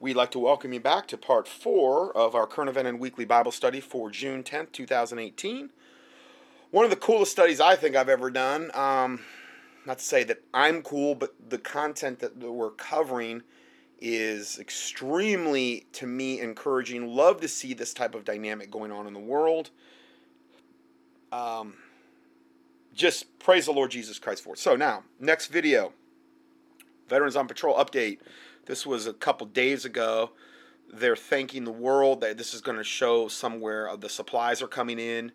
We'd like to welcome you back to part four of our current event and weekly Bible study for June 10th, 2018. One of the coolest studies I think I've ever done. Um, not to say that I'm cool, but the content that we're covering is extremely, to me, encouraging. Love to see this type of dynamic going on in the world. Um, just praise the Lord Jesus Christ for it. So now, next video Veterans on Patrol update. This was a couple days ago. They're thanking the world that this is going to show somewhere of the supplies are coming in.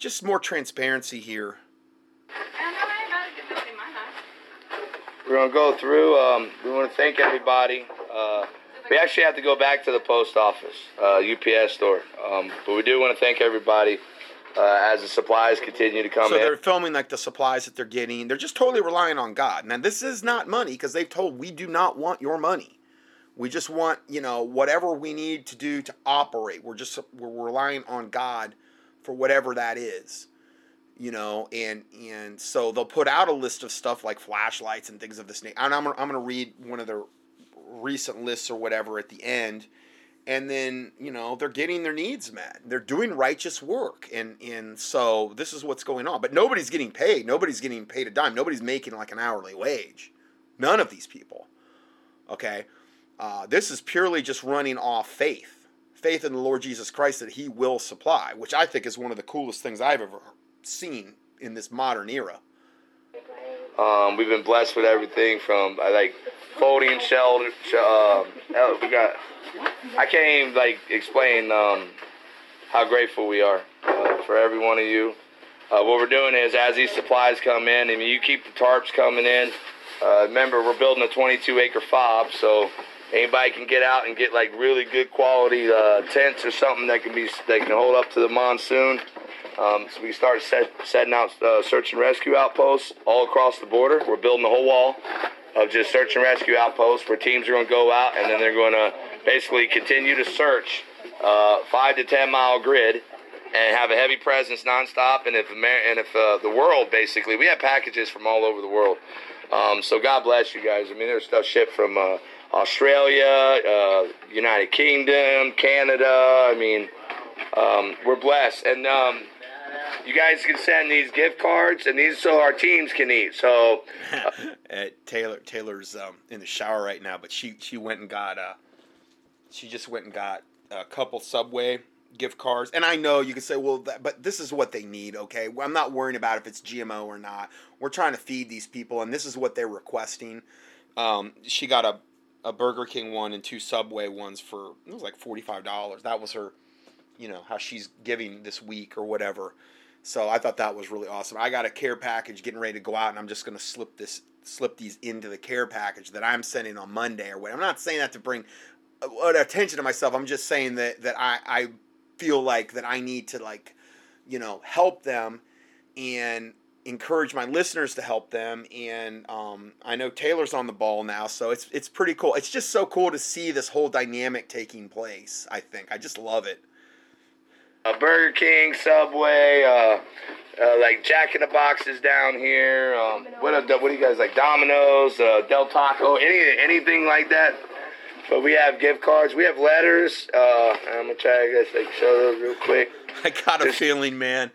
Just more transparency here. We're going to go through. Um, we want to thank everybody. Uh, we actually have to go back to the post office, uh, UPS store. Um, but we do want to thank everybody uh, as the supplies continue to come so in. So they're filming like the supplies that they're getting. They're just totally relying on God. Now this is not money because they've told we do not want your money. We just want you know whatever we need to do to operate. We're just we're relying on God for whatever that is. You know, and and so they'll put out a list of stuff like flashlights and things of this nature. And I'm I'm gonna read one of their recent lists or whatever at the end and then you know they're getting their needs met. They're doing righteous work and and so this is what's going on. But nobody's getting paid. Nobody's getting paid a dime. Nobody's making like an hourly wage. None of these people. Okay? Uh, this is purely just running off faith. Faith in the lord jesus christ that he will supply which i think is one of the coolest things i've ever seen in this modern era. Um, we've been blessed with everything from like folding shelter. Uh, we got. I can't even like explain um, how grateful we are uh, for every one of you. Uh, what we're doing is as these supplies come in, I mean, you keep the tarps coming in. Uh, remember, we're building a 22 acre fob, so anybody can get out and get like really good quality uh, tents or something that can be that can hold up to the monsoon. Um, so we start set, setting out uh, search and rescue outposts all across the border. We're building the whole wall of just search and rescue outposts where teams are going to go out and then they're going to basically continue to search uh, five to ten mile grid and have a heavy presence nonstop. And if Amer- and if uh, the world basically, we have packages from all over the world. Um, so God bless you guys. I mean, there's stuff shipped from uh, Australia, uh, United Kingdom, Canada. I mean, um, we're blessed. And um, you guys can send these gift cards, and these so our teams can eat. So uh, Taylor Taylor's um, in the shower right now, but she she went and got uh, she just went and got a couple Subway gift cards. And I know you can say, well, that, but this is what they need. Okay, I'm not worrying about if it's GMO or not. We're trying to feed these people, and this is what they're requesting. Um, she got a a Burger King one and two Subway ones for it was like forty five dollars. That was her, you know, how she's giving this week or whatever. So I thought that was really awesome. I got a care package getting ready to go out, and I'm just going to slip this slip these into the care package that I'm sending on Monday or what. I'm not saying that to bring uh, attention to myself. I'm just saying that that I I feel like that I need to like you know help them and encourage my listeners to help them and um, I know Taylor's on the ball now so it's it's pretty cool it's just so cool to see this whole dynamic taking place I think I just love it uh, Burger King, Subway, uh, uh, like Jack in the Boxes down here. Um, what are, what do you guys like? Domino's, uh, Del Taco, any anything like that. But we have gift cards. We have letters. Uh, I'm gonna try to guess, like show those real quick. I got a Just, feeling, man,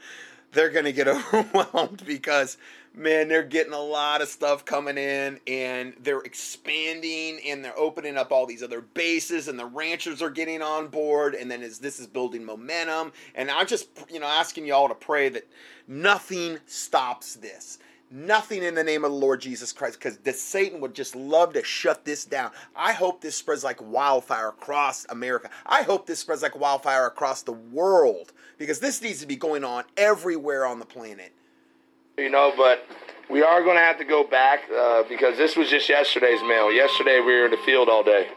they're gonna get overwhelmed because man, they're getting a lot of stuff coming in and they're expanding and they're opening up all these other bases and the ranchers are getting on board and then as this is building momentum and I'm just you know asking y'all to pray that nothing stops this. Nothing in the name of the Lord Jesus Christ, because the Satan would just love to shut this down. I hope this spreads like wildfire across America. I hope this spreads like wildfire across the world, because this needs to be going on everywhere on the planet you know, but we are going to have to go back uh, because this was just yesterday's mail. Yesterday we were in the field all day.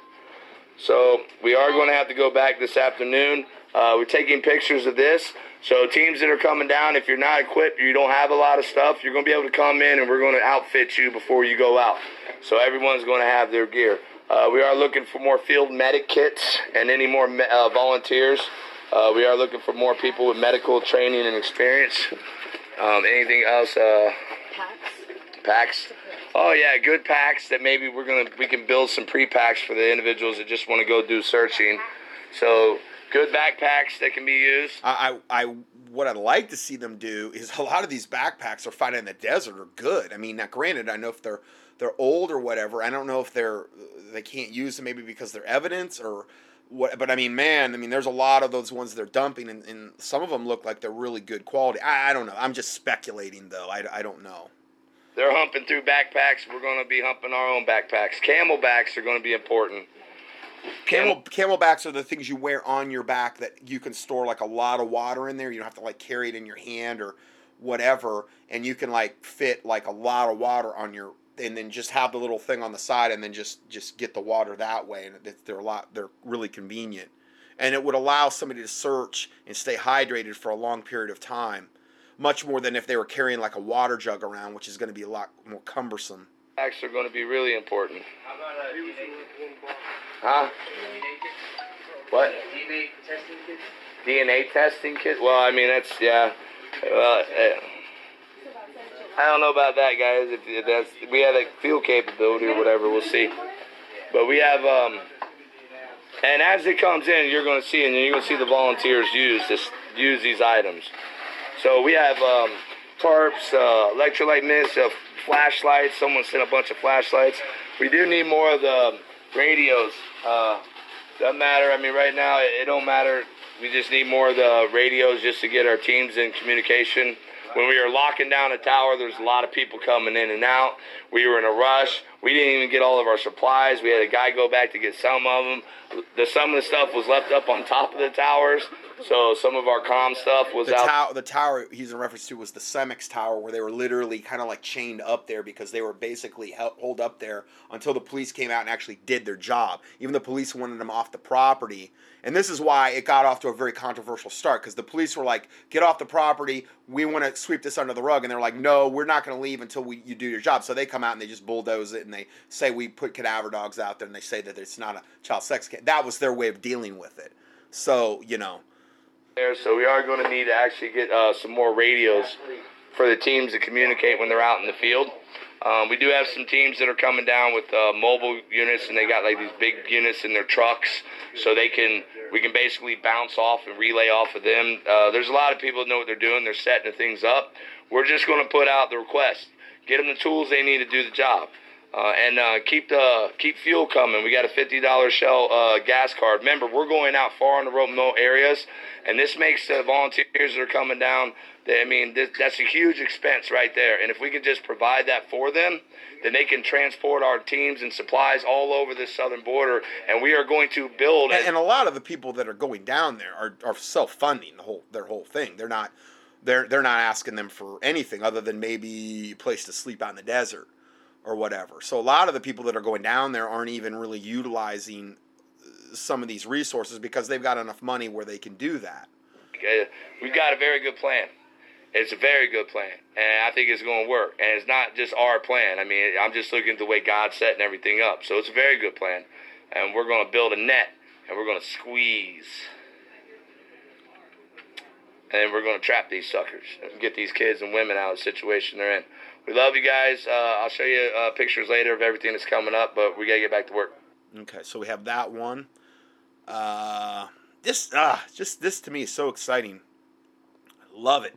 So we are going to have to go back this afternoon. Uh, we're taking pictures of this. So teams that are coming down, if you're not equipped, you don't have a lot of stuff, you're going to be able to come in and we're going to outfit you before you go out. So everyone's going to have their gear. Uh, we are looking for more field medic kits and any more uh, volunteers. Uh, we are looking for more people with medical training and experience. Um, anything else? Uh, packs. Packs. Oh yeah, good packs that maybe we're gonna we can build some pre packs for the individuals that just want to go do searching. So good backpacks that can be used. I, I, I, what I'd like to see them do is a lot of these backpacks are finding in the desert are good. I mean, now granted, I know if they're they're old or whatever. I don't know if they're they can't use them maybe because they're evidence or what. But I mean, man, I mean, there's a lot of those ones they're dumping, and, and some of them look like they're really good quality. I, I don't know. I'm just speculating though. I, I don't know. They're humping through backpacks. We're going to be humping our own backpacks. Camelbacks are going to be important. Camel camelbacks are the things you wear on your back that you can store like a lot of water in there. You don't have to like carry it in your hand or whatever, and you can like fit like a lot of water on your and then just have the little thing on the side and then just just get the water that way. And they're a lot they're really convenient. And it would allow somebody to search and stay hydrated for a long period of time much more than if they were carrying like a water jug around which is going to be a lot more cumbersome. Backpacks are going to be really important. Huh? What? DNA testing kit DNA testing kit? Well I mean that's yeah. Well uh, I don't know about that, guys. If, if that's we have a field capability or whatever, we'll see. But we have, um, and as it comes in, you're going to see, and you're going to see the volunteers use this, use these items. So we have um, tarps, uh, electrolyte mist, uh, flashlights. Someone sent a bunch of flashlights. We do need more of the radios. Uh, doesn't matter. I mean, right now it, it don't matter. We just need more of the radios just to get our teams in communication when we were locking down a tower, there's a lot of people coming in and out. We were in a rush. We didn't even get all of our supplies. We had a guy go back to get some of them. The some of the stuff was left up on top of the towers. So some of our com stuff was the out. Tower, the tower he's in reference to was the Cemex tower, where they were literally kind of like chained up there because they were basically held up there until the police came out and actually did their job. Even the police wanted them off the property, and this is why it got off to a very controversial start because the police were like, "Get off the property. We want to sweep this under the rug," and they're like, "No, we're not going to leave until we you do your job." So they come out and they just bulldoze it and they say we put cadaver dogs out there and they say that it's not a child sex case. That was their way of dealing with it. So you know so we are going to need to actually get uh, some more radios for the teams to communicate when they're out in the field. Um, we do have some teams that are coming down with uh, mobile units, and they got like these big units in their trucks, so they can we can basically bounce off and relay off of them. Uh, there's a lot of people that know what they're doing; they're setting the things up. We're just going to put out the request, get them the tools they need to do the job. Uh, and uh, keep the keep fuel coming. We got a fifty dollar Shell uh, gas card. Remember, we're going out far in the remote areas, and this makes the volunteers that are coming down. They, I mean, this, that's a huge expense right there. And if we can just provide that for them, then they can transport our teams and supplies all over the southern border. And we are going to build. And, and a lot of the people that are going down there are, are self funding the whole their whole thing. They're not they're they're not asking them for anything other than maybe a place to sleep out in the desert or whatever. So a lot of the people that are going down there aren't even really utilizing uh, some of these resources because they've got enough money where they can do that. We've got a very good plan. It's a very good plan, and I think it's going to work. And it's not just our plan. I mean, I'm just looking at the way God's setting everything up. So it's a very good plan, and we're going to build a net, and we're going to squeeze, and we're going to trap these suckers and get these kids and women out of the situation they're in. We love you guys. Uh, I'll show you uh, pictures later of everything that's coming up, but we got to get back to work. Okay, so we have that one. Uh, this, ah, just this to me is so exciting. I love it.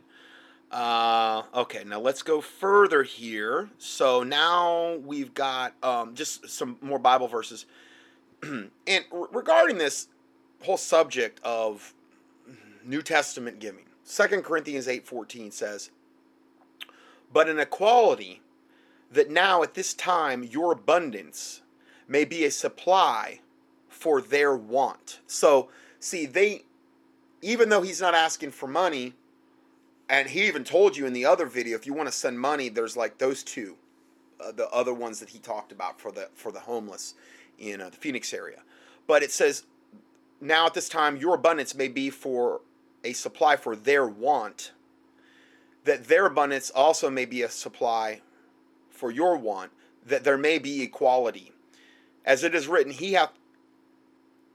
Uh, okay, now let's go further here. So now we've got um, just some more Bible verses. and regarding this whole subject of New Testament giving, Second Corinthians 8.14 says, but an equality that now at this time your abundance may be a supply for their want. So, see, they, even though he's not asking for money, and he even told you in the other video, if you want to send money, there's like those two, uh, the other ones that he talked about for the for the homeless in uh, the Phoenix area. But it says, now at this time your abundance may be for a supply for their want that their abundance also may be a supply for your want, that there may be equality. As it is written, he hath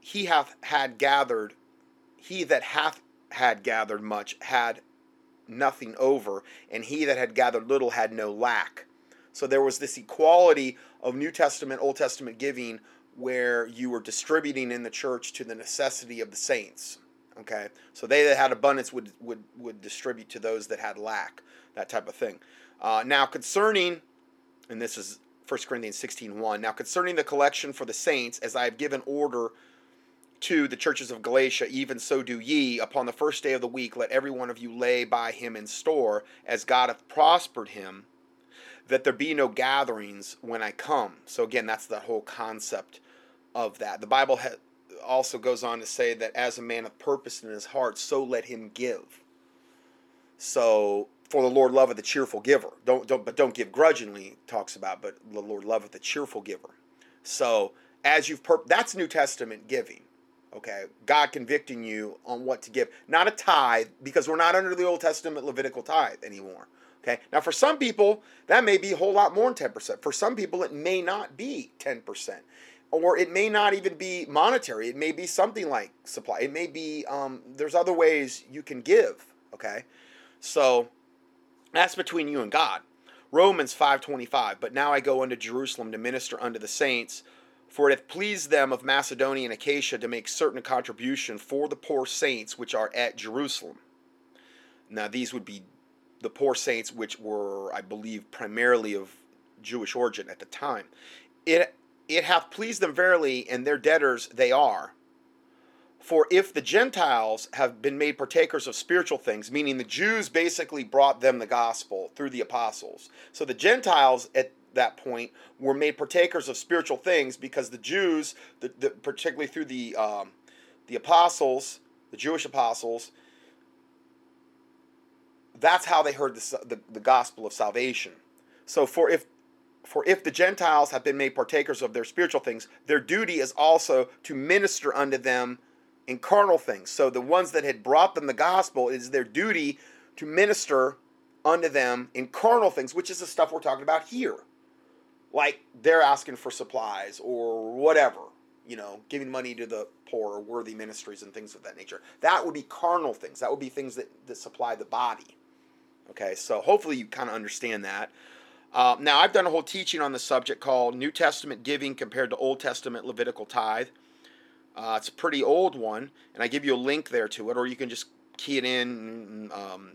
he hath had gathered, he that hath had gathered much had nothing over, and he that had gathered little had no lack. So there was this equality of New Testament, Old Testament giving where you were distributing in the church to the necessity of the saints. Okay, so they that had abundance would would would distribute to those that had lack, that type of thing. Uh, now concerning, and this is 1 Corinthians 16.1, now concerning the collection for the saints, as I have given order to the churches of Galatia, even so do ye. Upon the first day of the week, let every one of you lay by him in store, as God hath prospered him, that there be no gatherings when I come. So again, that's the whole concept of that. The Bible ha- also goes on to say that as a man of purpose in his heart, so let him give. So for the Lord loveth the cheerful giver. Don't don't but don't give grudgingly talks about, but the Lord loveth the cheerful giver. So as you've pur- that's New Testament giving. Okay, God convicting you on what to give, not a tithe, because we're not under the Old Testament Levitical tithe anymore. Okay, now for some people that may be a whole lot more than ten percent. For some people it may not be ten percent, or it may not even be monetary. It may be something like supply. It may be um, there's other ways you can give. Okay, so that's between you and God. Romans 5:25. But now I go unto Jerusalem to minister unto the saints, for it hath pleased them of Macedonia and Achaia to make certain contribution for the poor saints which are at Jerusalem. Now these would be the poor saints which were, I believe, primarily of Jewish origin at the time. It it hath pleased them verily, and their debtors they are. For if the Gentiles have been made partakers of spiritual things, meaning the Jews basically brought them the gospel through the apostles. So the Gentiles at that point were made partakers of spiritual things because the Jews, the, the, particularly through the um, the apostles, the Jewish apostles, that's how they heard the, the, the gospel of salvation. So for if for if the Gentiles have been made partakers of their spiritual things, their duty is also to minister unto them in carnal things. So the ones that had brought them the gospel, it is their duty to minister unto them in carnal things, which is the stuff we're talking about here. Like they're asking for supplies or whatever, you know, giving money to the poor or worthy ministries and things of that nature. That would be carnal things. That would be things that, that supply the body. Okay, so hopefully you kind of understand that. Uh, now, I've done a whole teaching on the subject called New Testament Giving compared to Old Testament Levitical Tithe. Uh, it's a pretty old one, and I give you a link there to it, or you can just key it in, um,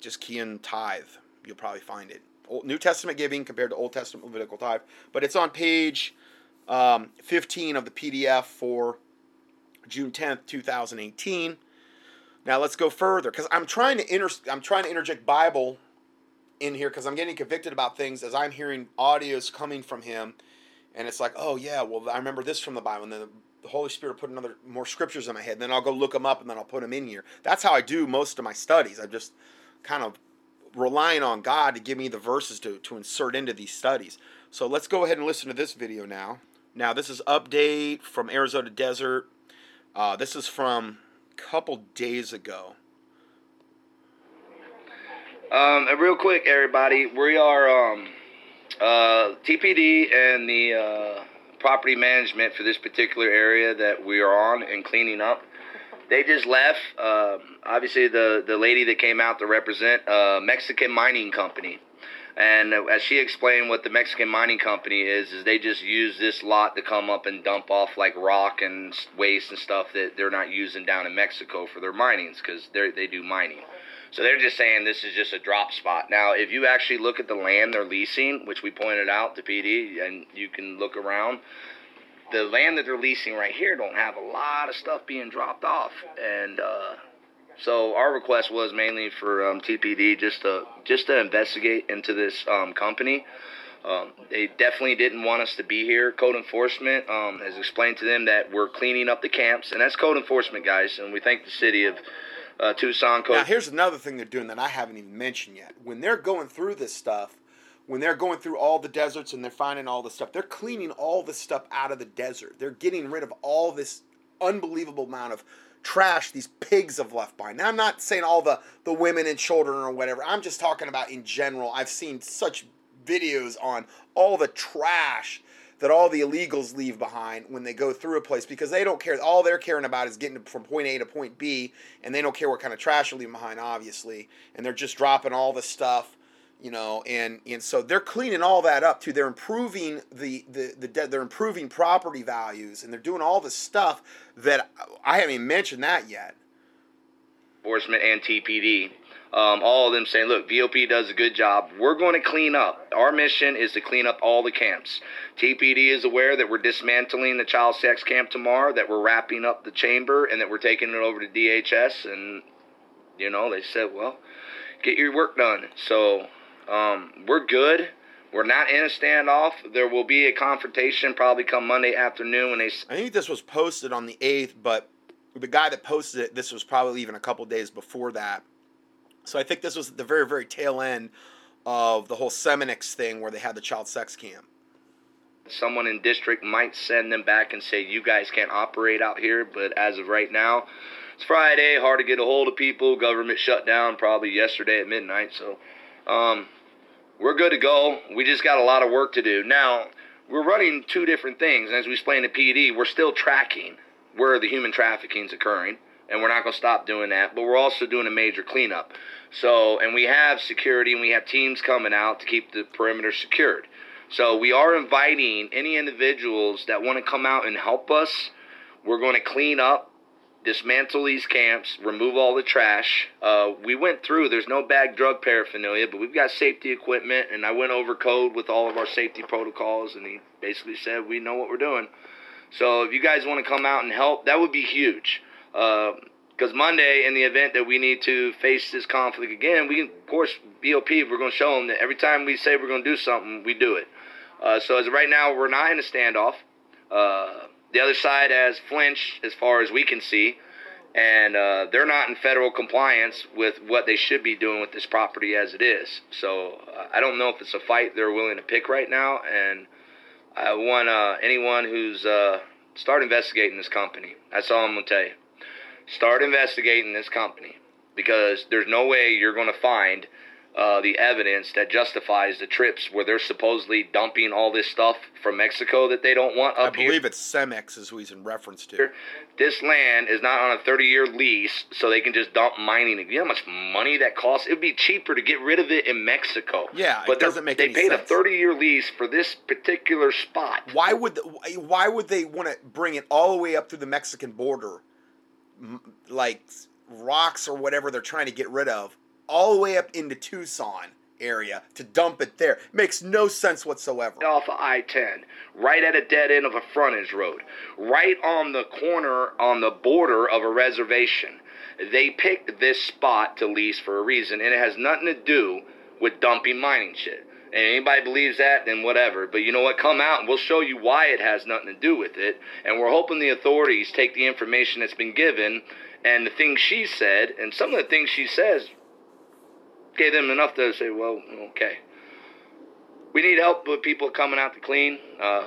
just key in tithe. You'll probably find it. Old, New Testament giving compared to Old Testament Levitical tithe, but it's on page um, 15 of the PDF for June 10th, 2018. Now let's go further because I'm trying to inter- I'm trying to interject Bible in here because I'm getting convicted about things as I'm hearing audios coming from him, and it's like, oh yeah, well I remember this from the Bible, and then the Holy Spirit put another more scriptures in my head. And then I'll go look them up and then I'll put them in here. That's how I do most of my studies. I'm just kind of relying on God to give me the verses to, to insert into these studies. So let's go ahead and listen to this video now. Now this is update from Arizona Desert. Uh, this is from a couple days ago. Um, and real quick, everybody, we are um, uh, TPD and the uh, property management for this particular area that we are on and cleaning up. They just left. Uh, obviously, the the lady that came out to represent a Mexican mining company, and as she explained, what the Mexican mining company is is they just use this lot to come up and dump off like rock and waste and stuff that they're not using down in Mexico for their minings because they they do mining. So they're just saying this is just a drop spot. Now, if you actually look at the land they're leasing, which we pointed out to PD, and you can look around, the land that they're leasing right here don't have a lot of stuff being dropped off. And uh, so our request was mainly for um, TPD just to just to investigate into this um, company. Um, they definitely didn't want us to be here. Code enforcement um, has explained to them that we're cleaning up the camps, and that's code enforcement, guys. And we thank the city of uh, Tucson. Code. Now, here's another thing they're doing that I haven't even mentioned yet. When they're going through this stuff, when they're going through all the deserts and they're finding all the stuff, they're cleaning all the stuff out of the desert. They're getting rid of all this unbelievable amount of trash these pigs have left behind. Now, I'm not saying all the, the women and children or whatever. I'm just talking about in general. I've seen such videos on all the trash that all the illegals leave behind when they go through a place because they don't care. All they're caring about is getting from point A to point B, and they don't care what kind of trash they're leaving behind, obviously. And they're just dropping all the stuff you know, and and so they're cleaning all that up too. They're improving the the the they're improving property values, and they're doing all this stuff that I haven't even mentioned that yet. Enforcement and TPD, um, all of them saying, "Look, VOP does a good job. We're going to clean up. Our mission is to clean up all the camps. TPD is aware that we're dismantling the child sex camp tomorrow, that we're wrapping up the chamber, and that we're taking it over to DHS. And you know, they said, well." Get your work done. So um, we're good. We're not in a standoff. There will be a confrontation probably come Monday afternoon when they. I think this was posted on the eighth, but the guy that posted it, this was probably even a couple days before that. So I think this was the very, very tail end of the whole Seminix thing where they had the child sex camp. Someone in district might send them back and say, "You guys can't operate out here." But as of right now, it's Friday, hard to get a hold of people. Government shut down probably yesterday at midnight, so um, we're good to go. We just got a lot of work to do. Now, we're running two different things. As we explained to PD, we're still tracking where the human trafficking is occurring, and we're not going to stop doing that. But we're also doing a major cleanup. So, and we have security and we have teams coming out to keep the perimeter secured. So, we are inviting any individuals that want to come out and help us. We're going to clean up dismantle these camps, remove all the trash. Uh, we went through, there's no bag drug paraphernalia, but we've got safety equipment, and I went over code with all of our safety protocols, and he basically said, We know what we're doing. So if you guys want to come out and help, that would be huge. Because Monday, in the event that we need to face this conflict again, we can, of course, VOP, we're going to show them that every time we say we're going to do something, we do it. Uh, so as right now, we're not in a standoff. Uh, the other side has flinched as far as we can see, and uh, they're not in federal compliance with what they should be doing with this property as it is. So uh, I don't know if it's a fight they're willing to pick right now, and I want anyone who's uh, start investigating this company. That's all I'm gonna tell you. Start investigating this company because there's no way you're gonna find uh, the evidence that justifies the trips where they're supposedly dumping all this stuff from Mexico that they don't want up here. I believe here. it's Cemex is who he's in reference to. This land is not on a 30 year lease, so they can just dump mining. You know how much money that costs? It would be cheaper to get rid of it in Mexico. Yeah, but it doesn't make they paid sense. a 30 year lease for this particular spot. Why would the, why would they want to bring it all the way up through the Mexican border, like rocks or whatever they're trying to get rid of? all the way up into Tucson area to dump it there. Makes no sense whatsoever. Off of I 10, right at a dead end of a frontage road, right on the corner on the border of a reservation. They picked this spot to lease for a reason, and it has nothing to do with dumping mining shit. And anybody believes that, then whatever. But you know what? Come out and we'll show you why it has nothing to do with it. And we're hoping the authorities take the information that's been given and the things she said, and some of the things she says gave them enough to say, well, okay. We need help with people coming out to clean. Uh,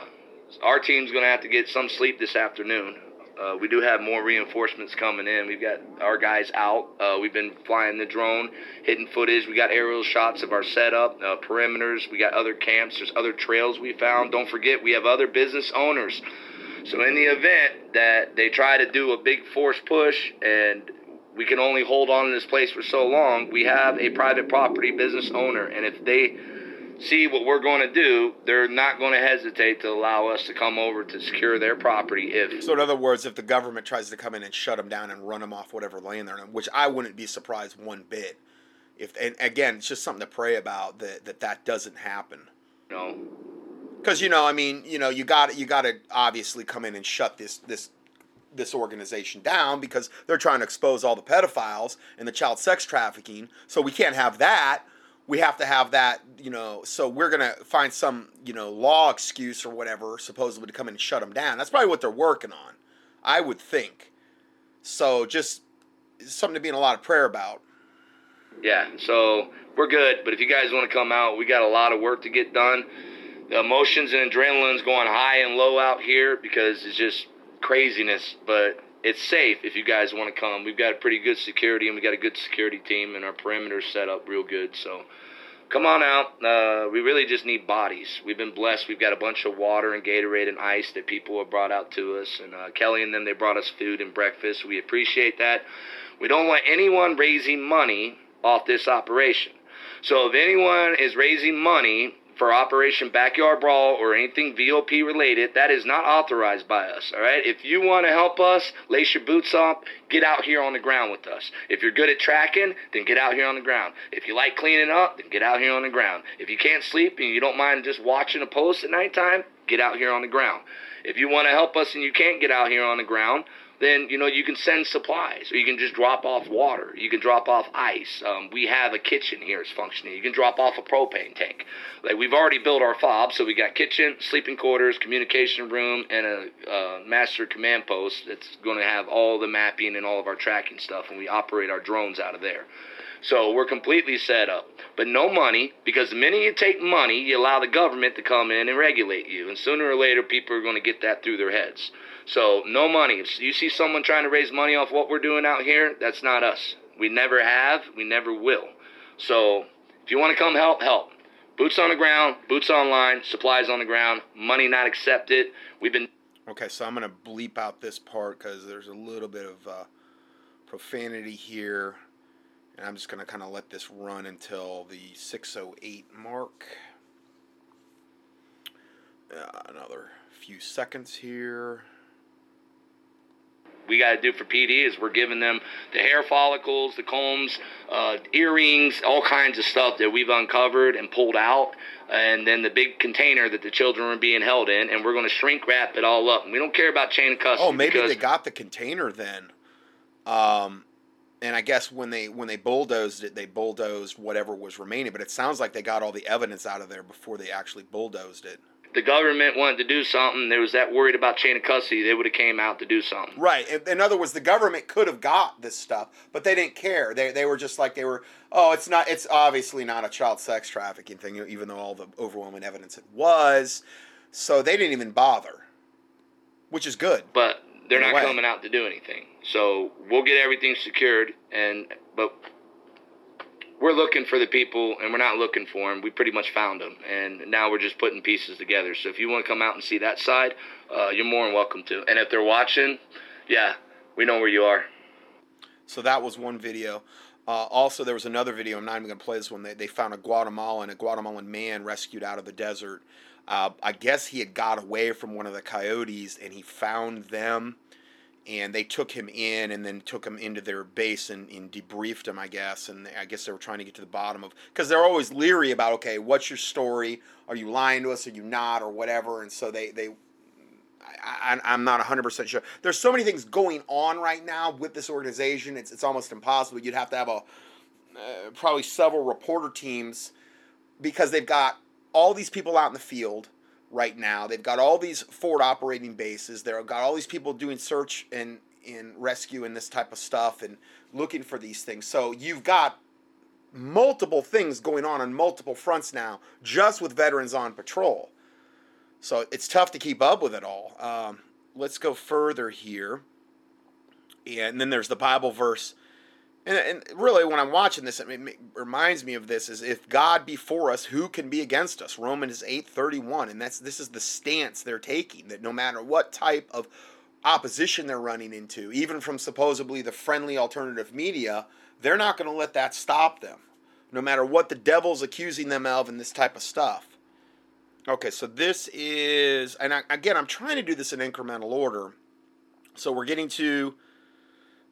our team's going to have to get some sleep this afternoon. Uh, we do have more reinforcements coming in. We've got our guys out. Uh, we've been flying the drone, hitting footage. We got aerial shots of our setup, uh, perimeters. We got other camps. There's other trails we found. Don't forget, we have other business owners. So in the event that they try to do a big force push and we can only hold on to this place for so long. We have a private property business owner, and if they see what we're going to do, they're not going to hesitate to allow us to come over to secure their property. If so, in other words, if the government tries to come in and shut them down and run them off whatever land they're in, which I wouldn't be surprised one bit. If and again, it's just something to pray about that that that doesn't happen. No. Because you know, I mean, you know, you got you got to obviously come in and shut this this this organization down because they're trying to expose all the pedophiles and the child sex trafficking. So we can't have that. We have to have that, you know. So we're gonna find some, you know, law excuse or whatever, supposedly to come in and shut them down. That's probably what they're working on, I would think. So just something to be in a lot of prayer about. Yeah. So we're good, but if you guys want to come out, we got a lot of work to get done. The emotions and adrenaline's going high and low out here because it's just craziness, but it's safe if you guys want to come. We've got a pretty good security, and we got a good security team, and our perimeter set up real good. So come on out. Uh, we really just need bodies. We've been blessed. We've got a bunch of water and Gatorade and ice that people have brought out to us, and uh, Kelly and them they brought us food and breakfast. We appreciate that. We don't want anyone raising money off this operation. So if anyone is raising money for Operation Backyard Brawl or anything VOP related, that is not authorized by us. All right. If you want to help us, lace your boots up, get out here on the ground with us. If you're good at tracking, then get out here on the ground. If you like cleaning up, then get out here on the ground. If you can't sleep and you don't mind just watching a post at nighttime, get out here on the ground. If you want to help us and you can't get out here on the ground, then you know you can send supplies or you can just drop off water you can drop off ice. Um, we have a kitchen here it's functioning. You can drop off a propane tank. Like we've already built our fob so we got kitchen sleeping quarters communication room and a uh, master command post that's going to have all the mapping and all of our tracking stuff and we operate our drones out of there so we're completely set up. But no money, because the minute you take money, you allow the government to come in and regulate you. And sooner or later, people are going to get that through their heads. So no money. If you see someone trying to raise money off what we're doing out here, that's not us. We never have, we never will. So if you want to come help, help. Boots on the ground, boots online, supplies on the ground, money not accepted. We've been. Okay, so I'm going to bleep out this part because there's a little bit of uh, profanity here. And I'm just going to kind of let this run until the 608 mark. Uh, another few seconds here we got to do for PD is we're giving them the hair follicles, the combs, uh, earrings, all kinds of stuff that we've uncovered and pulled out, and then the big container that the children are being held in, and we're going to shrink wrap it all up. we don't care about chain of custody. Oh, maybe they got the container then. Um, and I guess when they when they bulldozed it, they bulldozed whatever was remaining. But it sounds like they got all the evidence out of there before they actually bulldozed it the government wanted to do something, they was that worried about chain of custody, they would have came out to do something. Right. In other words, the government could have got this stuff, but they didn't care. They, they were just like they were. Oh, it's not. It's obviously not a child sex trafficking thing, even though all the overwhelming evidence it was. So they didn't even bother, which is good. But they're not coming out to do anything. So we'll get everything secured, and but we're looking for the people and we're not looking for them. We pretty much found them, and now we're just putting pieces together. So if you want to come out and see that side, uh, you're more than welcome to. And if they're watching, yeah, we know where you are. So that was one video. Uh, also, there was another video. I'm not even going to play this one. They, they found a Guatemalan, a Guatemalan man rescued out of the desert. Uh, I guess he had got away from one of the coyotes and he found them and they took him in and then took him into their base and, and debriefed him, I guess. And I guess they were trying to get to the bottom of because they're always leery about okay, what's your story? Are you lying to us? Are you not? Or whatever. And so they they. I, I'm not 100% sure. There's so many things going on right now with this organization. It's, it's almost impossible. You'd have to have a uh, probably several reporter teams because they've got all these people out in the field right now. They've got all these forward operating bases. They've got all these people doing search and, and rescue and this type of stuff and looking for these things. So you've got multiple things going on on multiple fronts now, just with veterans on patrol. So it's tough to keep up with it all. Um, let's go further here. And then there's the Bible verse and, and really, when I'm watching this, it reminds me of this: is if God be for us, who can be against us? Romans eight thirty one, and that's this is the stance they're taking that no matter what type of opposition they're running into, even from supposedly the friendly alternative media, they're not going to let that stop them, no matter what the devil's accusing them of and this type of stuff. Okay, so this is, and I, again, I'm trying to do this in incremental order. So we're getting to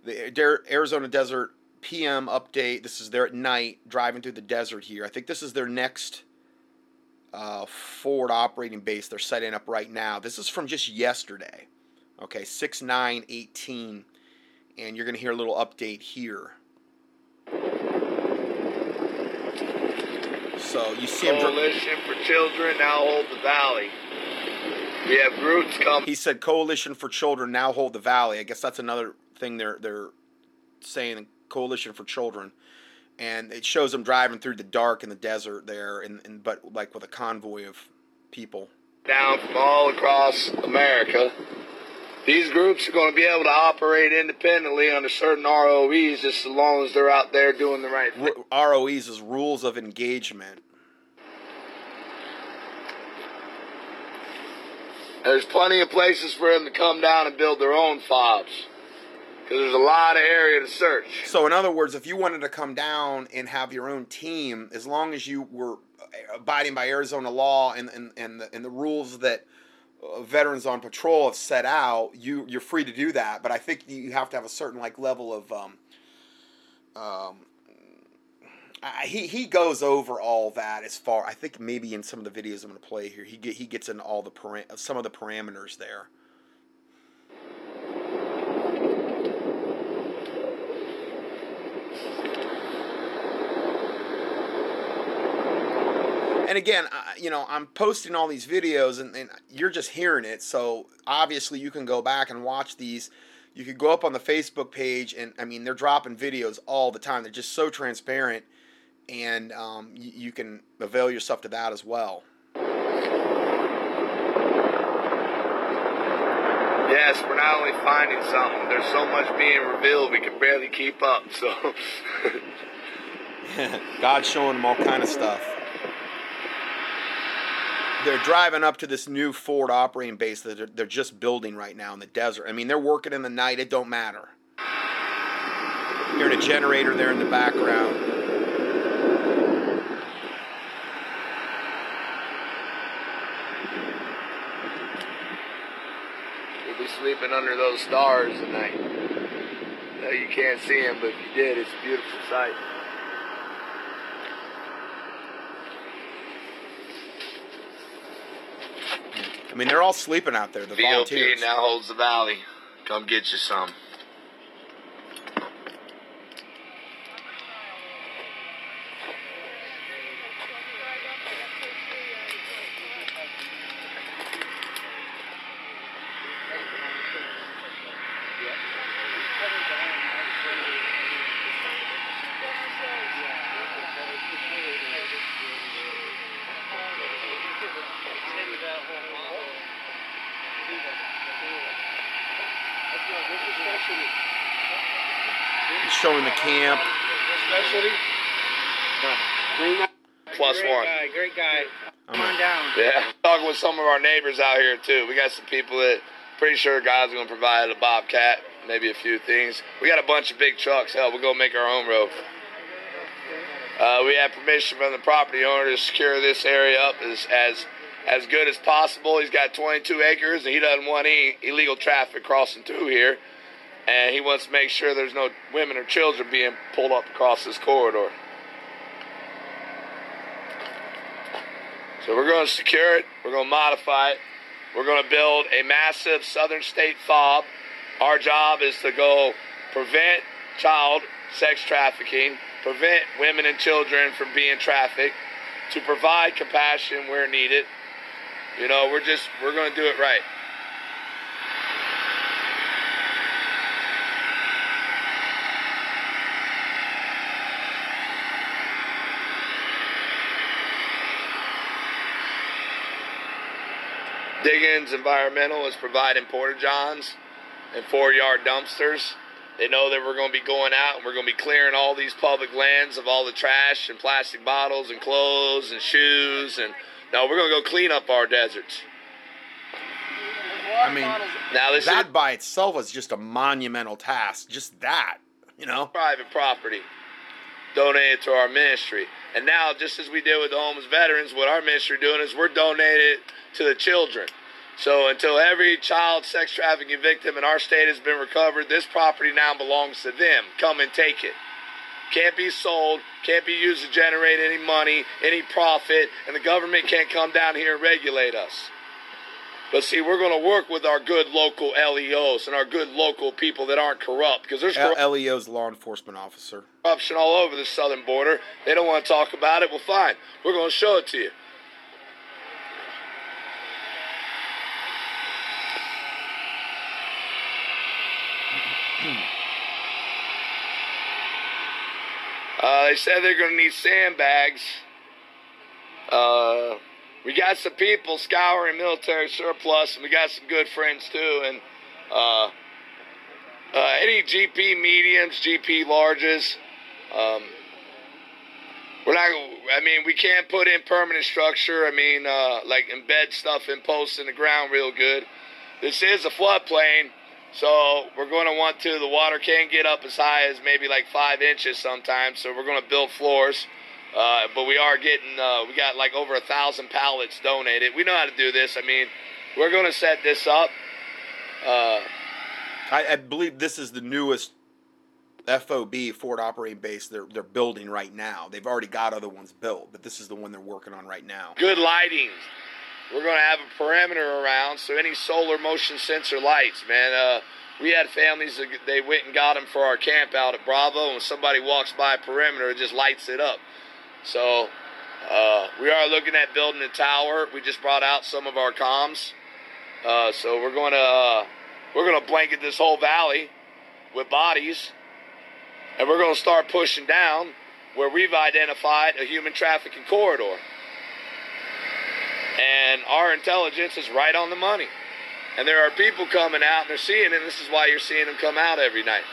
the Arizona Desert p.m. update. This is there at night, driving through the desert here. I think this is their next uh, forward operating base they're setting up right now. This is from just yesterday. Okay, 6 9 18. And you're going to hear a little update here. So you see him. Coalition for Children now hold the valley. We have groups coming. He said, "Coalition for Children now hold the valley." I guess that's another thing they're they're saying Coalition for Children, and it shows them driving through the dark in the desert there, and, and but like with a convoy of people down from all across America. These groups are going to be able to operate independently under certain ROEs just as long as they're out there doing the right thing. ROEs is rules of engagement. There's plenty of places for them to come down and build their own fobs. Because there's a lot of area to search. So, in other words, if you wanted to come down and have your own team, as long as you were abiding by Arizona law and and and the, and the rules that uh, veterans on patrol have set out, you you're free to do that. But I think you have to have a certain like level of um, um, I, he he goes over all that as far. I think maybe in some of the videos I'm going to play here, he get, he gets in all the param- some of the parameters there. And again, I, you know, I'm posting all these videos and, and you're just hearing it. So obviously, you can go back and watch these. You could go up on the Facebook page, and I mean, they're dropping videos all the time. They're just so transparent, and um, you, you can avail yourself to that as well. Yes, we're not only finding something, there's so much being revealed we can barely keep up. So God's showing them all kind of stuff. They're driving up to this new forward operating base that they're, they're just building right now in the desert. I mean, they're working in the night. It don't matter. Hearing a generator there in the background. you'll be sleeping under those stars tonight. No, you can't see them, but if you did, it's a beautiful sight. I mean, they're all sleeping out there. The VOP volunteers. now holds the valley. Come get you some. showing the camp. Specialty? Green guy. Plus great one. Guy, great guy. Come I'm on down. Yeah. Talking with some of our neighbors out here too. We got some people that pretty sure God's gonna provide a bobcat, maybe a few things. We got a bunch of big trucks. Hell, we're gonna make our own road. Uh, we have permission from the property owner to secure this area up as as as good as possible. He's got 22 acres and he doesn't want any illegal traffic crossing through here. And he wants to make sure there's no women or children being pulled up across this corridor. So we're going to secure it. We're going to modify it. We're going to build a massive southern state fob. Our job is to go prevent child sex trafficking, prevent women and children from being trafficked, to provide compassion where needed. You know, we're just we're going to do it right. Diggins Environmental is providing porta johns and four yard dumpsters. They know that we're going to be going out and we're going to be clearing all these public lands of all the trash and plastic bottles and clothes and shoes and no, we're going to go clean up our deserts. I mean, Now this that is by itself is just a monumental task. Just that, you know. private property donated to our ministry. And now, just as we did with the homeless veterans, what our ministry doing is we're donated to the children. So until every child sex trafficking victim in our state has been recovered, this property now belongs to them. Come and take it. Can't be sold, can't be used to generate any money, any profit, and the government can't come down here and regulate us. But see, we're going to work with our good local LEOs and our good local people that aren't corrupt because there's corrupt LEO's law enforcement officer. corruption all over the southern border. They don't want to talk about it. Well, fine. We're going to show it to you. Uh, they said they're going to need sandbags. Uh, we got some people scouring military surplus, and we got some good friends too. And uh, uh, any GP mediums, GP larges. Um, we're not. I mean, we can't put in permanent structure. I mean, uh, like embed stuff in posts in the ground real good. This is a floodplain, So we're going to want to. The water can get up as high as maybe like five inches sometimes. So we're going to build floors. Uh, but we are getting, uh, we got like over a thousand pallets donated. We know how to do this. I mean, we're going to set this up. Uh, I, I believe this is the newest FOB forward operating base they're they're building right now. They've already got other ones built, but this is the one they're working on right now. good lighting. We're going to have a perimeter around, so any solar motion sensor lights, man. Uh, we had families that they went and got them for our camp out at Bravo, and somebody walks by a perimeter, it just lights it up. So uh, we are looking at building a tower. We just brought out some of our comms, uh, so we're going to uh, we're going to blanket this whole valley with bodies, and we're going to start pushing down where we've identified a human trafficking corridor. And our intelligence is right on the money. And there are people coming out and they're seeing it, and this is why you're seeing them come out every night.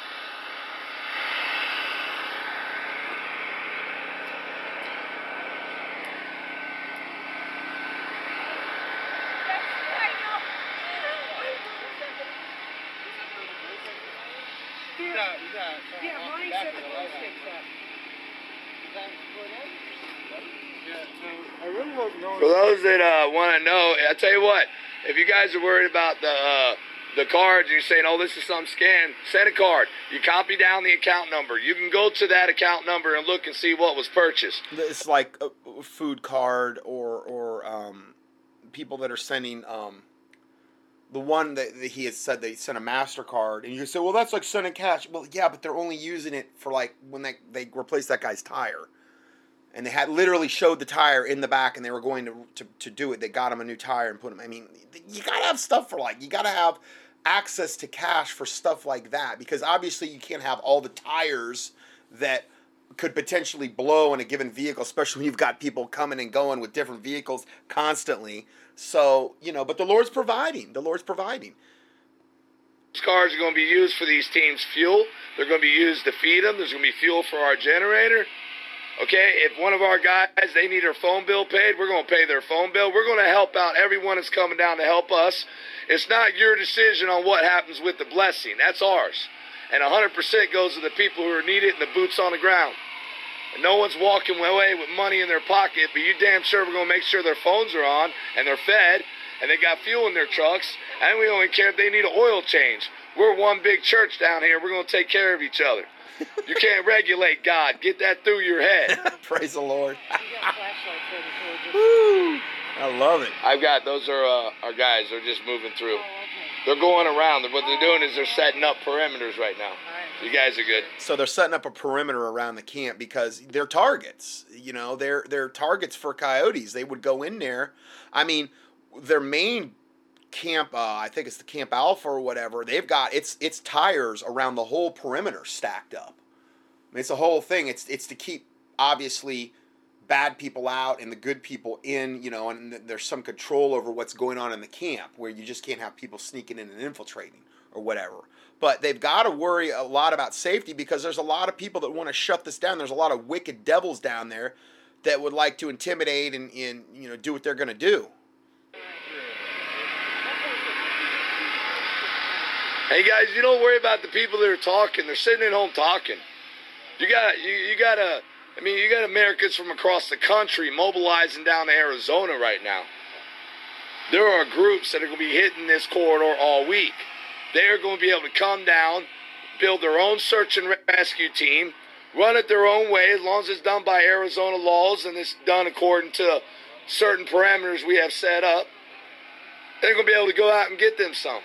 Yeah, mine said the post fixed up. I really hope no For those that uh, want to know, I tell you what, if you guys are worried about the uh, the cards and you're saying, "Oh, this is some scam, send a card. You copy down the account number. You can go to that account number and look and see what was purchased. It's like a a food card or or um, people that are sending um, the one that, that he had said they sent a Mastercard, and you say, well, that's like sending cash. Well, yeah, but they're only using it for like when they they replaced that guy's tire, and they had literally showed the tire in the back, and they were going to to, to do it. They got him a new tire and put him. I mean, you gotta have stuff for like you gotta have access to cash for stuff like that because obviously you can't have all the tires that could potentially blow in a given vehicle, especially when you've got people coming and going with different vehicles constantly. So, you know, but the Lord's providing. The Lord's providing. These cars are going to be used for these teams' fuel. They're going to be used to feed them. There's going to be fuel for our generator. Okay, if one of our guys they need their phone bill paid, we're going to pay their phone bill. We're going to help out everyone that's coming down to help us. It's not your decision on what happens with the blessing. That's ours. And 100% goes to the people who are needed and the boots on the ground. And no one's walking away with money in their pocket, but you damn sure we're going to make sure their phones are on and they're fed and they got fuel in their trucks. And we only care if they need an oil change. We're one big church down here. We're going to take care of each other. You can't regulate God. Get that through your head. Praise the Lord. You got flashlights ready for it. just- Woo! I love it. I've got those are uh, our guys. They're just moving through. Oh, okay. They're going around. What they're doing is they're setting up perimeters right now. All right. You guys are good. So they're setting up a perimeter around the camp because they're targets. You know, they're they're targets for coyotes. They would go in there. I mean, their main camp, uh, I think it's the Camp Alpha or whatever. They've got it's it's tires around the whole perimeter stacked up. I mean, it's a whole thing. It's it's to keep obviously bad people out and the good people in. You know, and th- there's some control over what's going on in the camp where you just can't have people sneaking in and infiltrating or whatever. But they've got to worry a lot about safety because there's a lot of people that want to shut this down. There's a lot of wicked devils down there that would like to intimidate and, and you know do what they're going to do. Hey guys, you don't worry about the people that are talking. They're sitting at home talking. You got you, you got a I mean, you got Americans from across the country mobilizing down to Arizona right now. There are groups that are going to be hitting this corridor all week. They are going to be able to come down, build their own search and rescue team, run it their own way as long as it's done by Arizona laws and it's done according to certain parameters we have set up. They're going to be able to go out and get them some.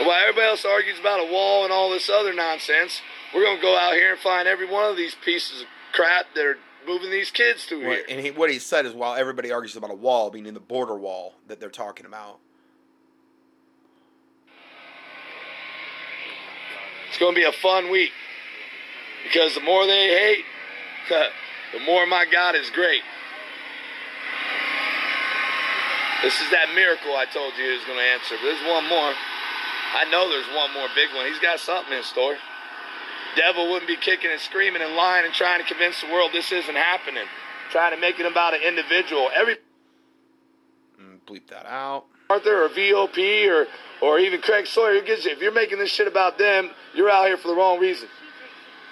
And while everybody else argues about a wall and all this other nonsense, we're going to go out here and find every one of these pieces of crap that are moving these kids through here. and he, what he said is while everybody argues about a wall, meaning the border wall that they're talking about. It's going to be a fun week because the more they hate, the more my God is great. This is that miracle I told you was going to answer. But there's one more. I know there's one more big one. He's got something in store. Devil wouldn't be kicking and screaming and lying and trying to convince the world this isn't happening. Trying to make it about an individual. Every Mm, bleep that out. Arthur or VOP or or even Craig Sawyer. Who gives you? If you're making this shit about them, you're out here for the wrong reason.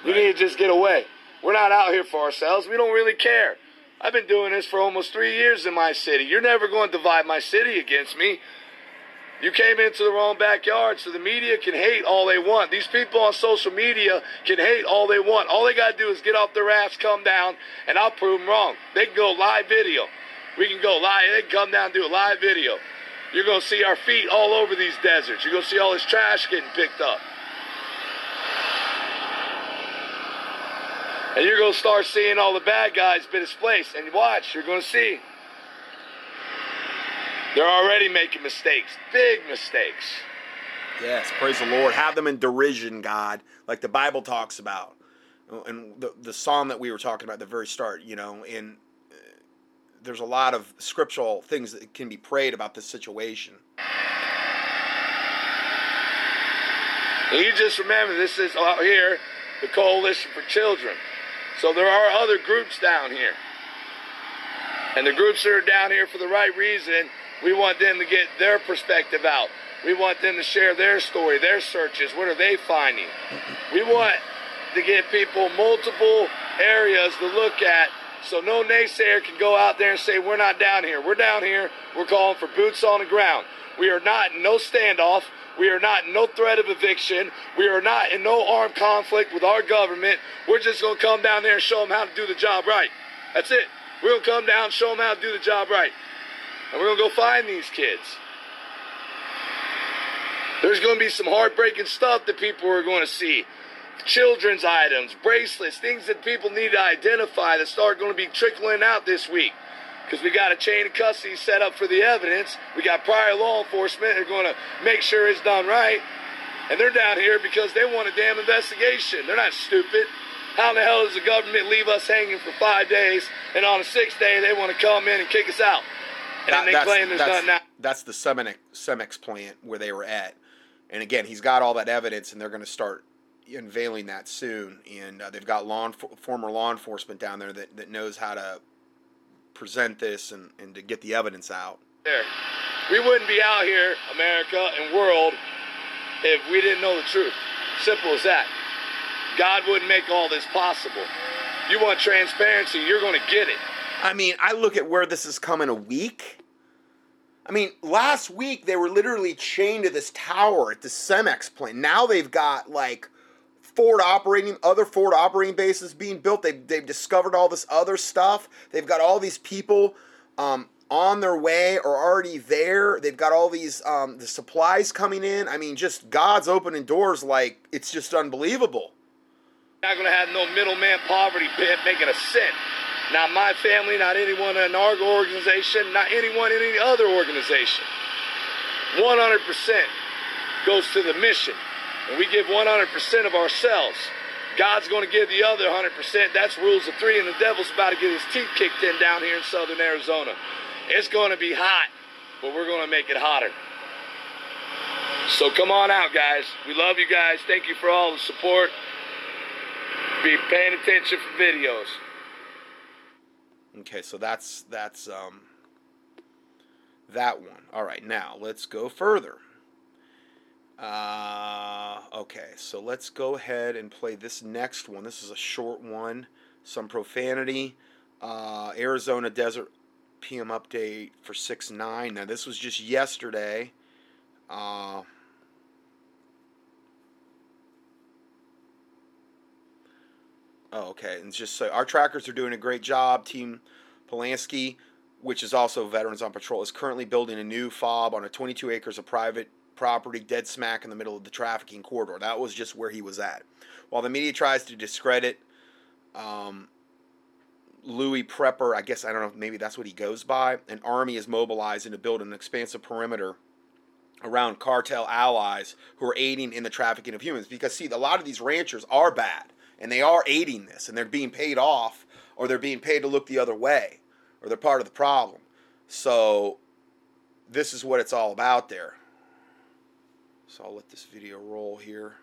You Right. need to just get away. We're not out here for ourselves. We don't really care. I've been doing this for almost three years in my city. You're never going to divide my city against me. You came into the wrong backyard, so the media can hate all they want. These people on social media can hate all they want. All they got to do is get off their ass, come down, and I'll prove them wrong. They can go live video. We can go live. They can come down and do a live video. You're going to see our feet all over these deserts. You're going to see all this trash getting picked up. And you're going to start seeing all the bad guys be displaced. And watch, you're going to see. They're already making mistakes, big mistakes. Yes, praise the Lord. Have them in derision, God, like the Bible talks about. And the, the psalm that we were talking about at the very start, you know, in uh, there's a lot of scriptural things that can be prayed about this situation. And you just remember this is out here the Coalition for Children. So there are other groups down here. And the groups that are down here for the right reason, we want them to get their perspective out. We want them to share their story, their searches. What are they finding? We want to give people multiple areas to look at so no naysayer can go out there and say, We're not down here. We're down here. We're calling for boots on the ground. We are not in no standoff. We are not in no threat of eviction. We are not in no armed conflict with our government. We're just going to come down there and show them how to do the job right. That's it. We're going to come down and show them how to do the job right. And we're going to go find these kids. There's going to be some heartbreaking stuff that people are going to see. Children's items, bracelets, things that people need to identify that start going to be trickling out this week. Because we got a chain of custody set up for the evidence. We got prior law enforcement. They're going to make sure it's done right. And they're down here because they want a damn investigation. They're not stupid. How in the hell does the government leave us hanging for five days and on the sixth day they want to come in and kick us out? And That- they claim that's, out. that's the Semex, Cemex plant where they were at. And again, he's got all that evidence, and they're going to start unveiling that soon. And uh, they've got law enf- former law enforcement down there that, that knows how to present this and, and to get the evidence out. there. We wouldn't be out here, America and world, if we didn't know the truth. Simple as that. God wouldn't make all this possible. You want transparency, you're going to get it. I mean, I look at where this has come in a week. I mean, last week they were literally chained to this tower at the Cemex plant. Now they've got like forward operating, other forward operating bases being built. They've, they've discovered all this other stuff. They've got all these people um, on their way or already there. They've got all these um, the supplies coming in. I mean, just God's opening doors like it's just unbelievable. Not to have no middleman poverty pit making a cent. Not my family, not anyone in our organization, not anyone in any other organization. 100% goes to the mission. And we give 100% of ourselves. God's going to give the other 100%. That's rules of three, and the devil's about to get his teeth kicked in down here in southern Arizona. It's going to be hot, but we're going to make it hotter. So come on out, guys. We love you guys. Thank you for all the support. Be paying attention for videos. Okay, so that's that's um that one. All right, now let's go further. Uh, okay, so let's go ahead and play this next one. This is a short one, some profanity. Uh, Arizona Desert PM update for six nine. Now this was just yesterday. Uh, Oh, okay. And just so our trackers are doing a great job. Team Polanski, which is also Veterans on Patrol, is currently building a new fob on a 22 acres of private property, dead smack in the middle of the trafficking corridor. That was just where he was at. While the media tries to discredit um, Louis Prepper, I guess I don't know, maybe that's what he goes by. An army is mobilizing to build an expansive perimeter around cartel allies who are aiding in the trafficking of humans. Because see, a lot of these ranchers are bad and they are aiding this and they're being paid off or they're being paid to look the other way or they're part of the problem. So this is what it's all about there. So I'll let this video roll here.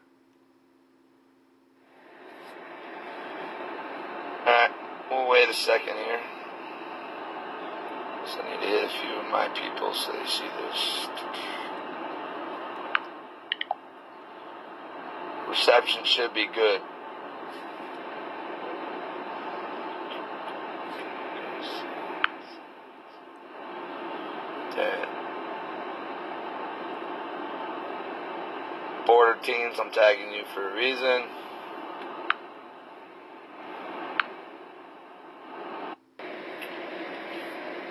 Alright, we'll wait a second here. So I need to hit a few of my people so they see this. Reception should be good. Dead. Teams, I'm tagging you for a reason.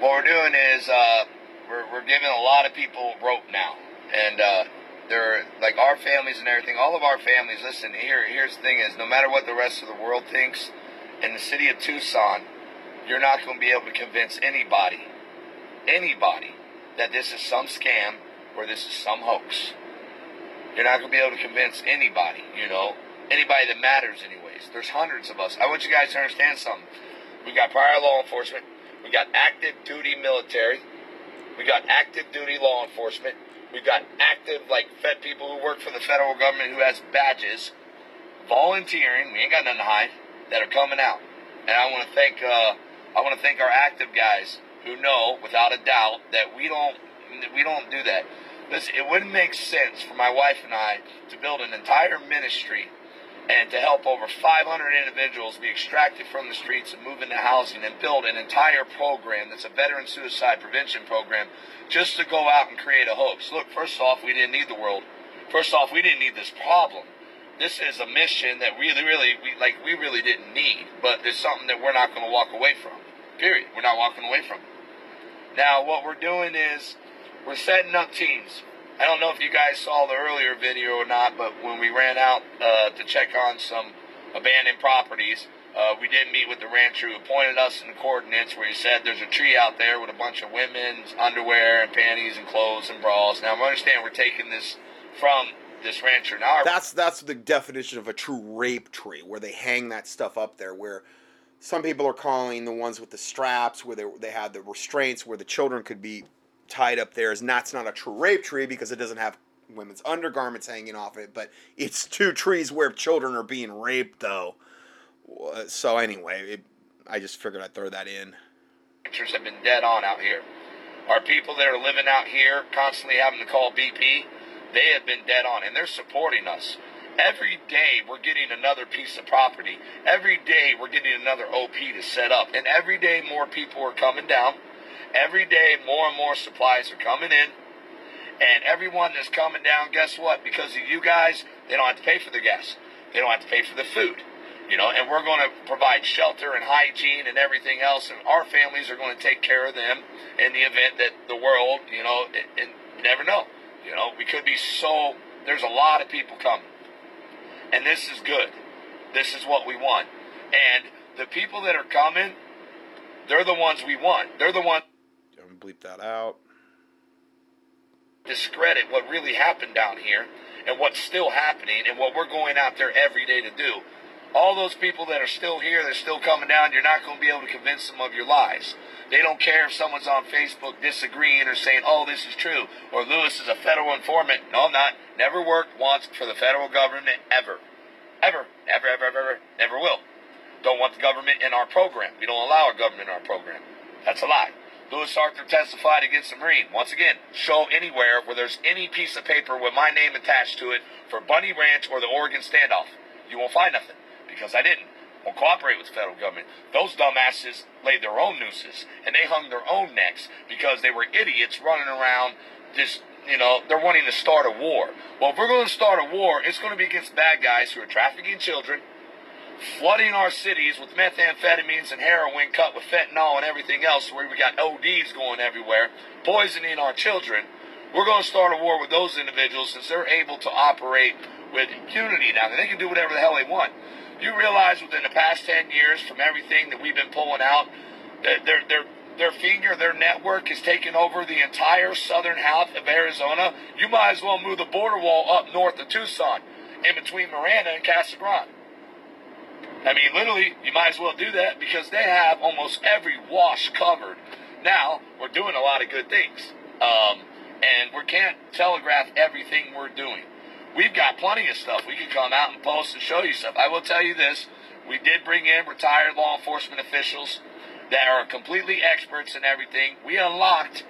What we're doing is uh, we're, we're giving a lot of people rope now, and uh, they're like our families and everything. All of our families. Listen, here here's the thing: is no matter what the rest of the world thinks, in the city of Tucson, you're not going to be able to convince anybody, anybody, that this is some scam or this is some hoax. You're not going to be able to convince anybody, you know, anybody that matters, anyways. There's hundreds of us. I want you guys to understand something. We got prior law enforcement. We got active duty military. We got active duty law enforcement. We got active, like, Fed people who work for the federal government who has badges, volunteering. We ain't got nothing to hide. That are coming out, and I want to thank. Uh, I want to thank our active guys who know, without a doubt, that we don't we don't do that. It wouldn't make sense for my wife and I to build an entire ministry and to help over 500 individuals be extracted from the streets and move into housing and build an entire program that's a veteran suicide prevention program just to go out and create a hoax. Look, first off, we didn't need the world. First off, we didn't need this problem. This is a mission that really, really, we, like, we really didn't need, but there's something that we're not going to walk away from. Period. We're not walking away from. Now, what we're doing is we're setting up teams. I don't know if you guys saw the earlier video or not, but when we ran out uh, to check on some abandoned properties, uh, we did meet with the rancher who pointed us in the coordinates where he said there's a tree out there with a bunch of women's underwear and panties and clothes and bras. Now, I understand we're taking this from this rancher. Now, That's that's the definition of a true rape tree, where they hang that stuff up there. Where some people are calling the ones with the straps, where they they had the restraints, where the children could be tied up there, is that's not a true rape tree because it doesn't have women's undergarments hanging off it. But it's two trees where children are being raped, though. So anyway, it, I just figured I'd throw that in. Pictures have been dead on out here. Our people that are living out here, constantly having to call BP, they have been dead on, and they're supporting us. Every day we're getting another piece of property. Every day we're getting another OP to set up, and every day more people are coming down. Every day more and more supplies are coming in. And everyone that's coming down, guess what? Because of you guys, they don't have to pay for the gas. They don't have to pay for the food. You know, and we're going to provide shelter and hygiene and everything else, and our families are going to take care of them in the event that the world, you know, it, it, never know. You know, we could be so. There's a lot of people coming, and this is good. This is what we want, and the people that are coming, they're the ones we want. They're the ones bleep that out. discredit what really happened down here and what's still happening and what we're going out there every day to do. All those people that are still here, they're still coming down, you're not going to be able to convince them of your lies. They don't care if someone's on Facebook disagreeing or saying, oh, this is true, or Lewis is a federal informant. No, I'm not. Never worked once for the federal government, ever. Ever. Ever, ever, ever, ever. Never will. Don't want the government in our program. We don't allow our government in our program. That's a lie. Lewis Arthur testified against the Marine. Once again, show anywhere where there's any piece of paper with my name attached to it for Bundy Ranch or the Oregon standoff. You won't find nothing because I didn't. Won't cooperate with the federal government. Those dumbasses laid their own nooses and they hung their own necks because they were idiots running around just, you know, they're wanting to start a war. Well, if we're going to start a war, it's going to be against bad guys who are trafficking children, flooding our cities with methamphetamines and heroin cut with fentanyl and everything else, where we got ODs going everywhere, poisoning our children. We're going to start a war with those individuals since they're able to operate with impunity now. They can do whatever the hell they want. You realize within the past 10 years, from everything that we've been pulling out, that their, their, their finger, their network has taken over the entire southern half of Arizona. You might as well move the border wall up north of Tucson, in between Marana and Casa Grande. I mean, literally, you might as well do that because they have almost every wash covered. Now, we're doing a lot of good things. Um, and we can't telegraph everything we're doing. We've got plenty of stuff. We can come out and post and show you stuff. I will tell you this. We did bring in retired law enforcement officials that are completely experts in everything. We unlocked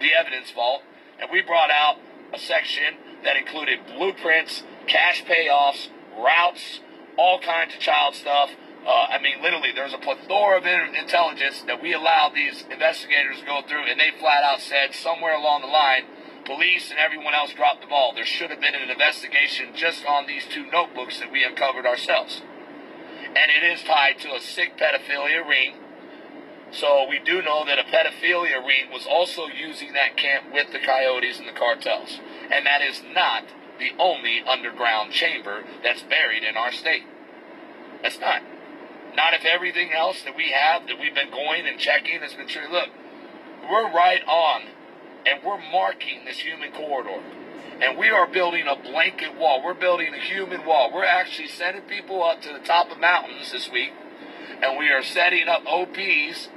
the evidence vault and we brought out a section that included blueprints, cash payoffs, routes, all kinds of child stuff. Uh, I mean, literally, there's a plethora of intelligence that we allowed these investigators to go through, and they flat out said somewhere along the line, police and everyone else dropped the ball. There should have been an investigation just on these two notebooks that we uncovered ourselves. And it is tied to a sick pedophilia ring. So we do know that a pedophilia ring was also using that camp with the coyotes and the cartels. And that is not the only underground chamber that's buried in our state. That's not. Not if everything else that we have that we've been going and checking has been true. Look, we're right on and we're marking this human corridor. And we are building a blanket wall. We're building a human wall. We're actually sending people up to the top of mountains this week. And we are setting up OPs.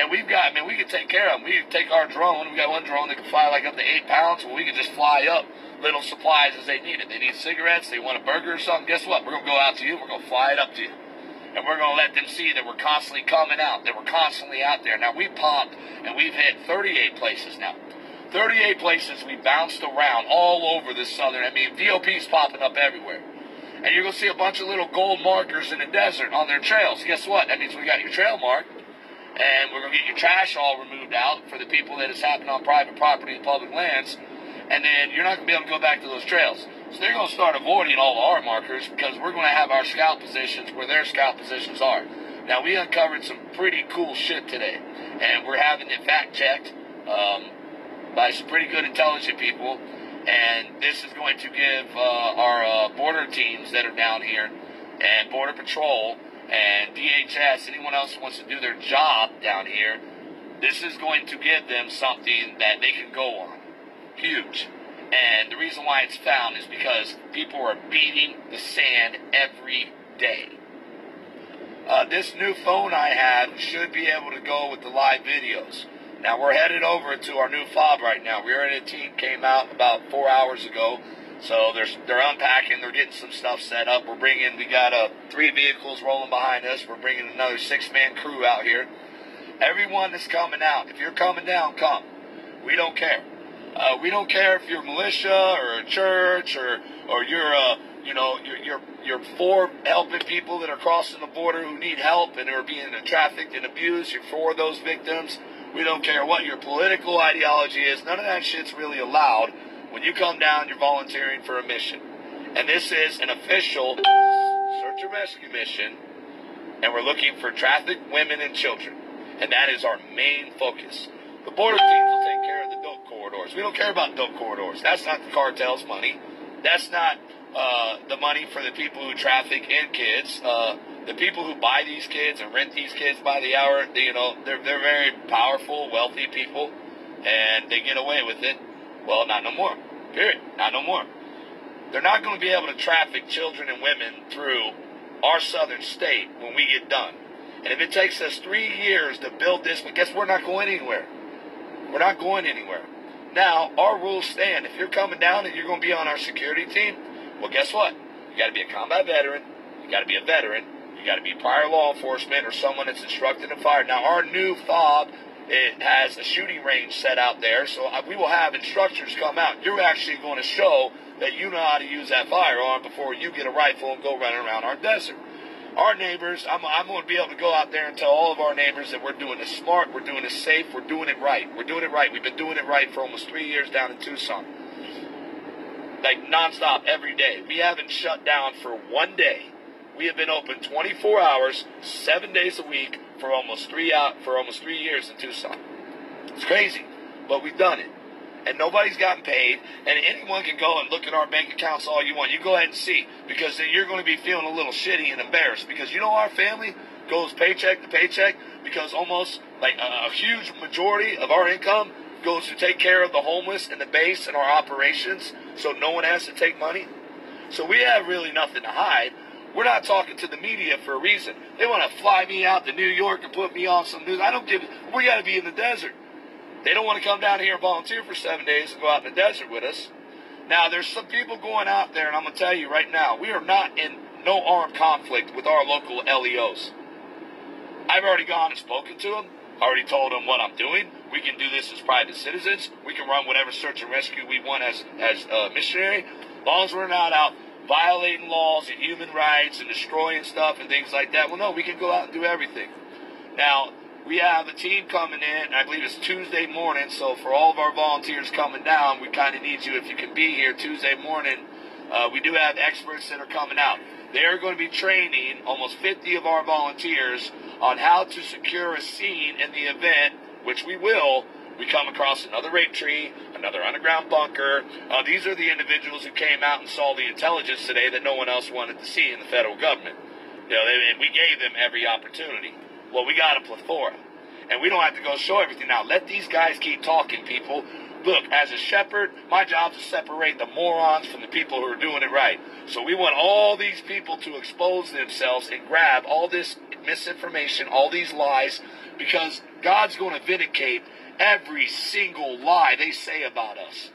And we've got, I mean, we can take care of them. We take our drone. We got one drone that can fly like up to eight pounds. Well, we can just fly up little supplies as they need it. They need cigarettes. They want a burger or something. Guess what? We're going to go out to you. We're going to fly it up to you and we're going to let them see that we're constantly coming out, that we're constantly out there. Now, we pumped and we've hit 38 places now. 38 places we bounced around all over the southern. I mean, VOP's popping up everywhere. And you're going to see a bunch of little gold markers in the desert on their trails. Guess what? That means we got your trail mark. And we're going to get your trash all removed out for the people that it's happening on private property and public lands. And then you're not going to be able to go back to those trails. So they're going to start avoiding all our markers because we're going to have our scout positions where their scout positions are. Now, we uncovered some pretty cool shit today. And we're having it fact checked. Um, by some pretty good intelligent people. And this is going to give uh, our uh, border teams that are down here and Border Patrol and DHS, anyone else who wants to do their job down here, this is going to give them something that they can go on. Huge. And the reason why it's found is because people are beating the sand every day. Uh, this new phone I have should be able to go with the live videos. Now we're headed over to our new fob right now. We already a team came out about four hours ago, so they're they're unpacking. They're getting some stuff set up. We're bringing. We got uh, three vehicles rolling behind us. We're bringing another six man crew out here. Everyone that's coming out, if you're coming down, come. We don't care. Uh, we don't care if you're militia or a church or or you're uh, you know you're, you're you're for helping people that are crossing the border who need help and are being trafficked and abused. You're for those victims. We don't care what your political ideology is. None of that shit's really allowed. When you come down, you're volunteering for a mission. And this is an official search and rescue mission. And we're looking for trafficked women and children. And that is our main focus. The border teams will take care of the dope corridors. We don't care about dope corridors. That's not the cartel's money. That's not uh, the money for the people who traffic in kids. Uh, the people who buy these kids and rent these kids by the hour, you know, they're they're very powerful, wealthy people, and they get away with it. Well, not no more. Period. Not no more. They're not going to be able to traffic children and women through our southern state when we get done. And if it takes us three years to build this, but guess we're not going anywhere. We're not going anywhere. Now, our rules stand. If you're coming down and you're going to be on our security team, well, guess what? You got to be a combat veteran. You got to be a veteran. You got to be prior law enforcement or someone that's instructed in fire. Now, our new fob it has a shooting range set out there, so we will have instructors come out. You're actually going to show that you know how to use that firearm before you get a rifle and go running around our desert. Our neighbors, I'm, I'm going to be able to go out there and tell all of our neighbors that we're doing this smart, we're doing this safe, we're doing it right. We're doing it right. We've been doing it right for almost three years down in Tucson. Like nonstop every day. We haven't shut down for one day. We have been open 24 hours, seven days a week for almost three out for almost three years in Tucson. It's crazy, but we've done it, and nobody's gotten paid. And anyone can go and look at our bank accounts all you want. You go ahead and see because then you're going to be feeling a little shitty and embarrassed because you know our family goes paycheck to paycheck because almost like a, a huge majority of our income goes to take care of the homeless and the base and our operations, so no one has to take money. So we have really nothing to hide. We're not talking to the media for a reason. They want to fly me out to New York and put me on some news. I don't give. We got to be in the desert. They don't want to come down here and volunteer for seven days and go out in the desert with us. Now, there's some people going out there, and I'm going to tell you right now, we are not in no armed conflict with our local LEOs. I've already gone and spoken to them. Already told them what I'm doing. We can do this as private citizens. We can run whatever search and rescue we want as as a missionary, as long as we're not out violating laws and human rights and destroying stuff and things like that. Well, no, we can go out and do everything. Now, we have a team coming in, I believe it's Tuesday morning, so for all of our volunteers coming down, we kind of need you if you can be here Tuesday morning. Uh, we do have experts that are coming out. They're going to be training almost 50 of our volunteers on how to secure a scene in the event, which we will, we come across another rape tree, another underground bunker. Uh, these are the individuals who came out and saw the intelligence today that no one else wanted to see in the federal government. You know, they, we gave them every opportunity. Well, we got a plethora. And we don't have to go show everything now. Let these guys keep talking, people. Look, as a shepherd, my job is to separate the morons from the people who are doing it right. So we want all these people to expose themselves and grab all this misinformation, all these lies, because God's going to vindicate every single lie they say about us.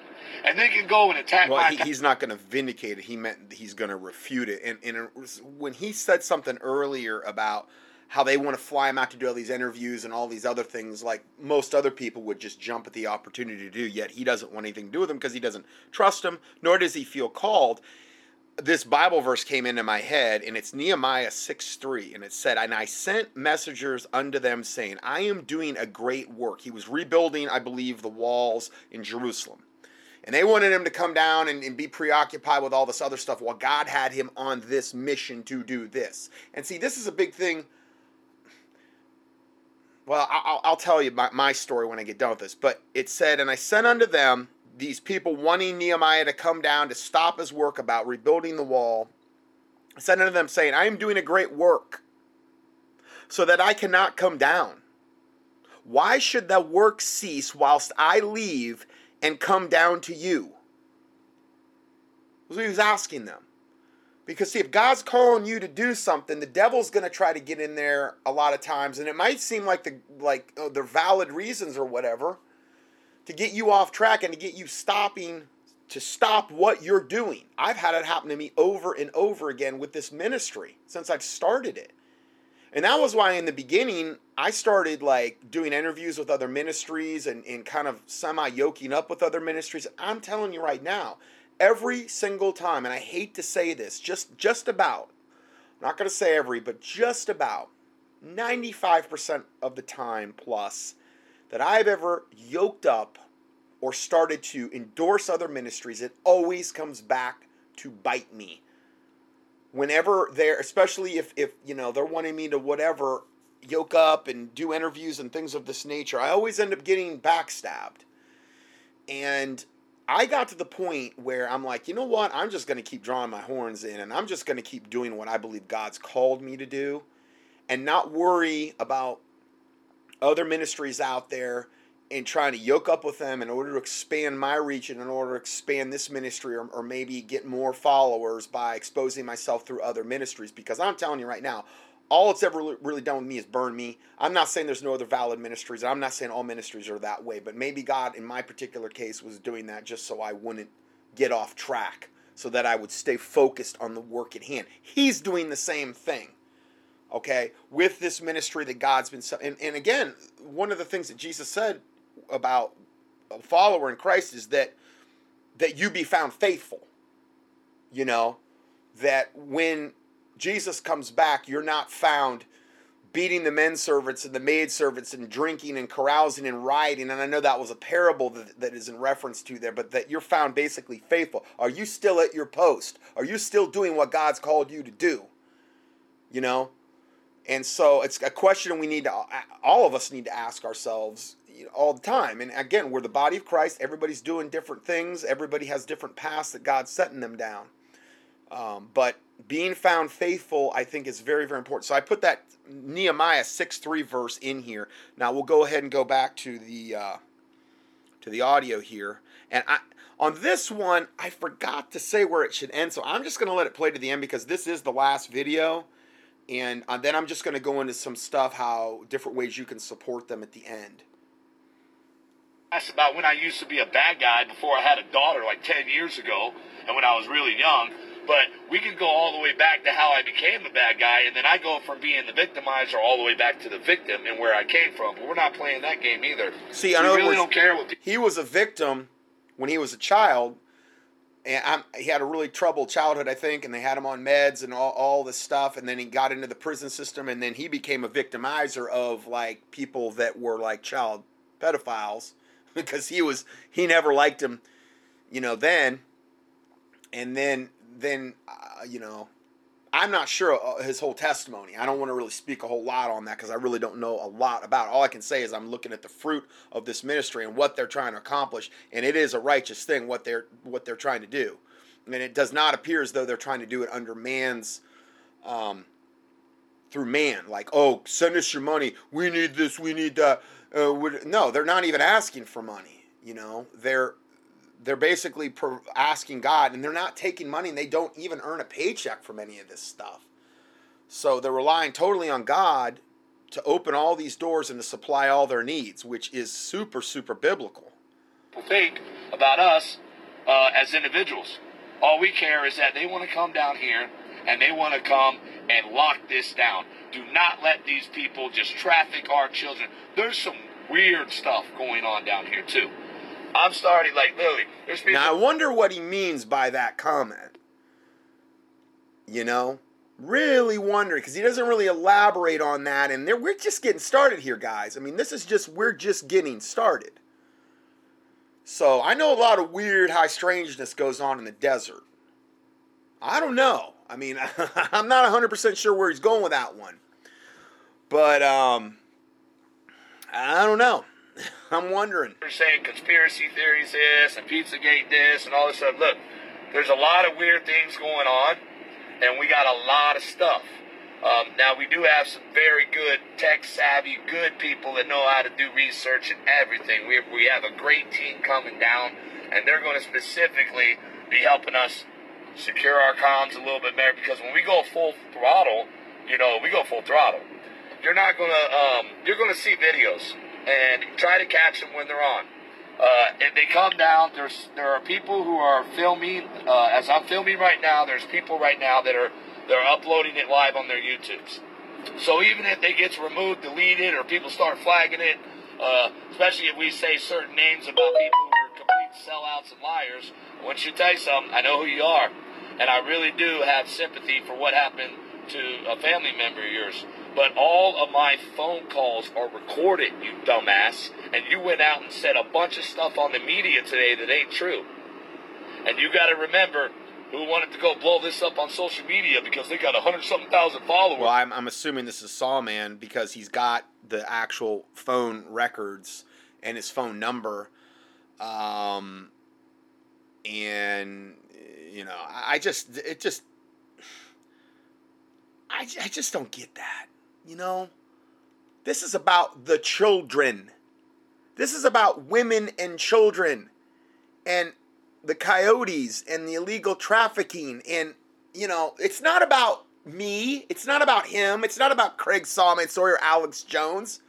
And they can go and attack Well, my he, he's not going to vindicate it. He meant he's going to refute it. And, and it was, when he said something earlier about how they want to fly him out to do all these interviews and all these other things, like most other people would just jump at the opportunity to do, yet he doesn't want anything to do with them because he doesn't trust them, nor does he feel called. This Bible verse came into my head, and it's Nehemiah 6 3. And it said, And I sent messengers unto them, saying, I am doing a great work. He was rebuilding, I believe, the walls in Jerusalem. And they wanted him to come down and, and, be preoccupied with all this other stuff while God had him on this mission to do this. And see, this is a big thing. Well, I'll, I'll tell you my, my story when I get done with this. But it said, And I sent unto them these people wanting Nehemiah to come down to stop his work about rebuilding the wall. Sent unto them, saying, I am doing a great work, so that I cannot come down. Why should the work cease whilst I leave and come down to you? That's what he was asking them. Because see, if God's calling you to do something, the devil's going to try to get in there a lot of times, and it might seem like the like oh, they're valid reasons or whatever to get you off track and to get you stopping to stop what you're doing. I've had it happen to me over and over again with this ministry since I've started it. And that was why in the beginning I started like doing interviews with other ministries and, and kind of semi yoking up with other ministries. I'm telling you right now, every single time, and I hate to say this, just just about, I'm not gonna say every, but just about 95% of the time plus that I've ever yoked up or started to endorse other ministries, it always comes back to bite me. Whenever they're especially if if you know they're wanting me to whatever yoke up and do interviews and things of this nature i always end up getting backstabbed. And i got to the point where i'm like you know what? I'm just going to keep drawing my horns in and i'm just going to keep doing what i believe god's called me to do and not worry about other ministries out there and trying to yoke up with them in order to expand my reach and in order to expand this ministry or, or maybe get more followers by exposing myself through other ministries. Because i'm telling you right now all it's ever really- really done with me is burn me. I'm not saying there's no other valid ministries i'm not saying all ministries are that way but maybe god in my particular case was doing that just so i wouldn't get off track so that i would stay focused on the work at hand. He's doing the same thing okay with this ministry that god's been and, and again one of the things that jesus said about a follower in christ is that that you be found faithful you know that when jesus comes back you're not found beating the men servants and the maid servants and drinking and carousing and rioting. And i know that was a parable that, that is in reference to there but that you're found basically faithful. Are you still at your post? Are you still doing what god's called you to do? You know and so it's a question we need to all of us need to ask ourselves all the time. And again we're the body of christ. Everybody's doing different things. Everybody has different paths that god's setting them down. Um, but being found faithful i think is very very important. So i put that nehemiah 6 3 verse in here. Now we'll go ahead and go back to the uh, to the audio here. And i on this one i forgot to say where it should end. So i'm just going to let it play to the end because this is the last video and uh, then i'm just going to go into some stuff how different ways you can support them at the end That's about when I used to be a bad guy before I had a daughter like 10 years ago and when I was really young. But we can go all the way back to how I became a bad guy, and then I go from being the victimizer all the way back to the victim and where I came from. But we're not playing that game either. See, I other really words, don't care what people. he was a victim when he was a child, and I'm, he had a really troubled childhood, I think, and they had him on meds and all, all this stuff, and then he got into the prison system, and then he became a victimizer of like people that were like child pedophiles because he was he never liked him, you know, then, and then then uh, you know. I'm not sure uh, his whole testimony. I don't want to really speak a whole lot on that because I really don't know a lot about it. All I can say is I'm looking at the fruit of this ministry and what they're trying to accomplish, and it is a righteous thing what they're what they're trying to do, and it does not appear as though they're trying to do it under man's, um, through man. Like, oh, send us your money. We need this. We need that. Uh, no, they're not even asking for money. You know, they're they're basically asking God, and they're not taking money, and they don't even earn a paycheck from any of this stuff. So they're relying totally on God to open all these doors and to supply all their needs, which is super, super biblical. think about us uh, as individuals. All we care is that they want to come down here and they want to come and lock this down. Do not let these people just traffic our children. There's some weird stuff going on down here too. I'm starting like literally. There's people. Now I wonder what he means by that comment. You know, really wondering because he doesn't really elaborate on that, and there, we're just getting started here, guys. I mean, this is just we're just getting started. So I know a lot of weird, high strangeness goes on in the desert. I don't know. I mean, I'm not 100% sure where he's going with that one. But um I don't know. I'm wondering. They're saying conspiracy theories this and Pizzagate this and all this stuff. Look, there's a lot of weird things going on, and we got a lot of stuff. Um, now we do have some very good tech savvy, good people that know how to do research and everything. We we have a great team coming down, and they're going to specifically be helping us secure our comms a little bit better because when we go full throttle, you know, we go full throttle. You're not gonna um, you're gonna see videos and try to catch them when they're on. Uh, if they come down, there's there are people who are filming. Uh, as I'm filming right now, there's people right now that are they're uploading it live on their YouTubes. So even if it gets removed, deleted, or people start flagging it, uh, especially if we say certain names about people who are complete sellouts and liars, want you tell you something. I know who you are, and I really do have sympathy for what happened to a family member of yours. But all of my phone calls are recorded, you dumbass. And you went out and said a bunch of stuff on the media today that ain't true. And you got to remember who wanted to go blow this up on social media because they got a hundred something thousand followers. Well, I'm, I'm assuming this is Sawman because he's got the actual phone records and his phone number. Um, and, you know, I just, it just, I, I just don't get that. You know, this is about the children. This is about women and children and the coyotes and the illegal trafficking. And, you know, it's not about me. It's not about him. It's not about Craig Sawyer or Alex Jones.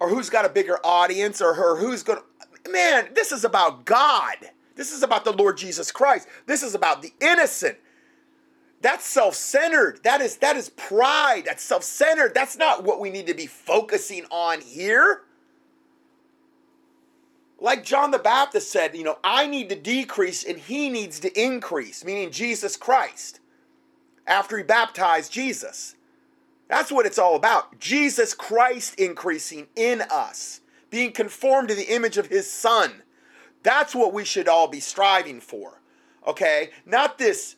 Or who's got a bigger audience or her who's going to. Man, this is about God. This is about the Lord Jesus Christ. This is about the innocent. That's self-centered. That is that is pride. That's self-centered. That's not what we need to be focusing on here. Like John the Baptist said, you know, I need to decrease and he needs to increase, meaning Jesus Christ. After he baptized Jesus. That's what it's all about. Jesus Christ increasing in us, being conformed to the image of his son. That's what we should all be striving for. Okay? Not this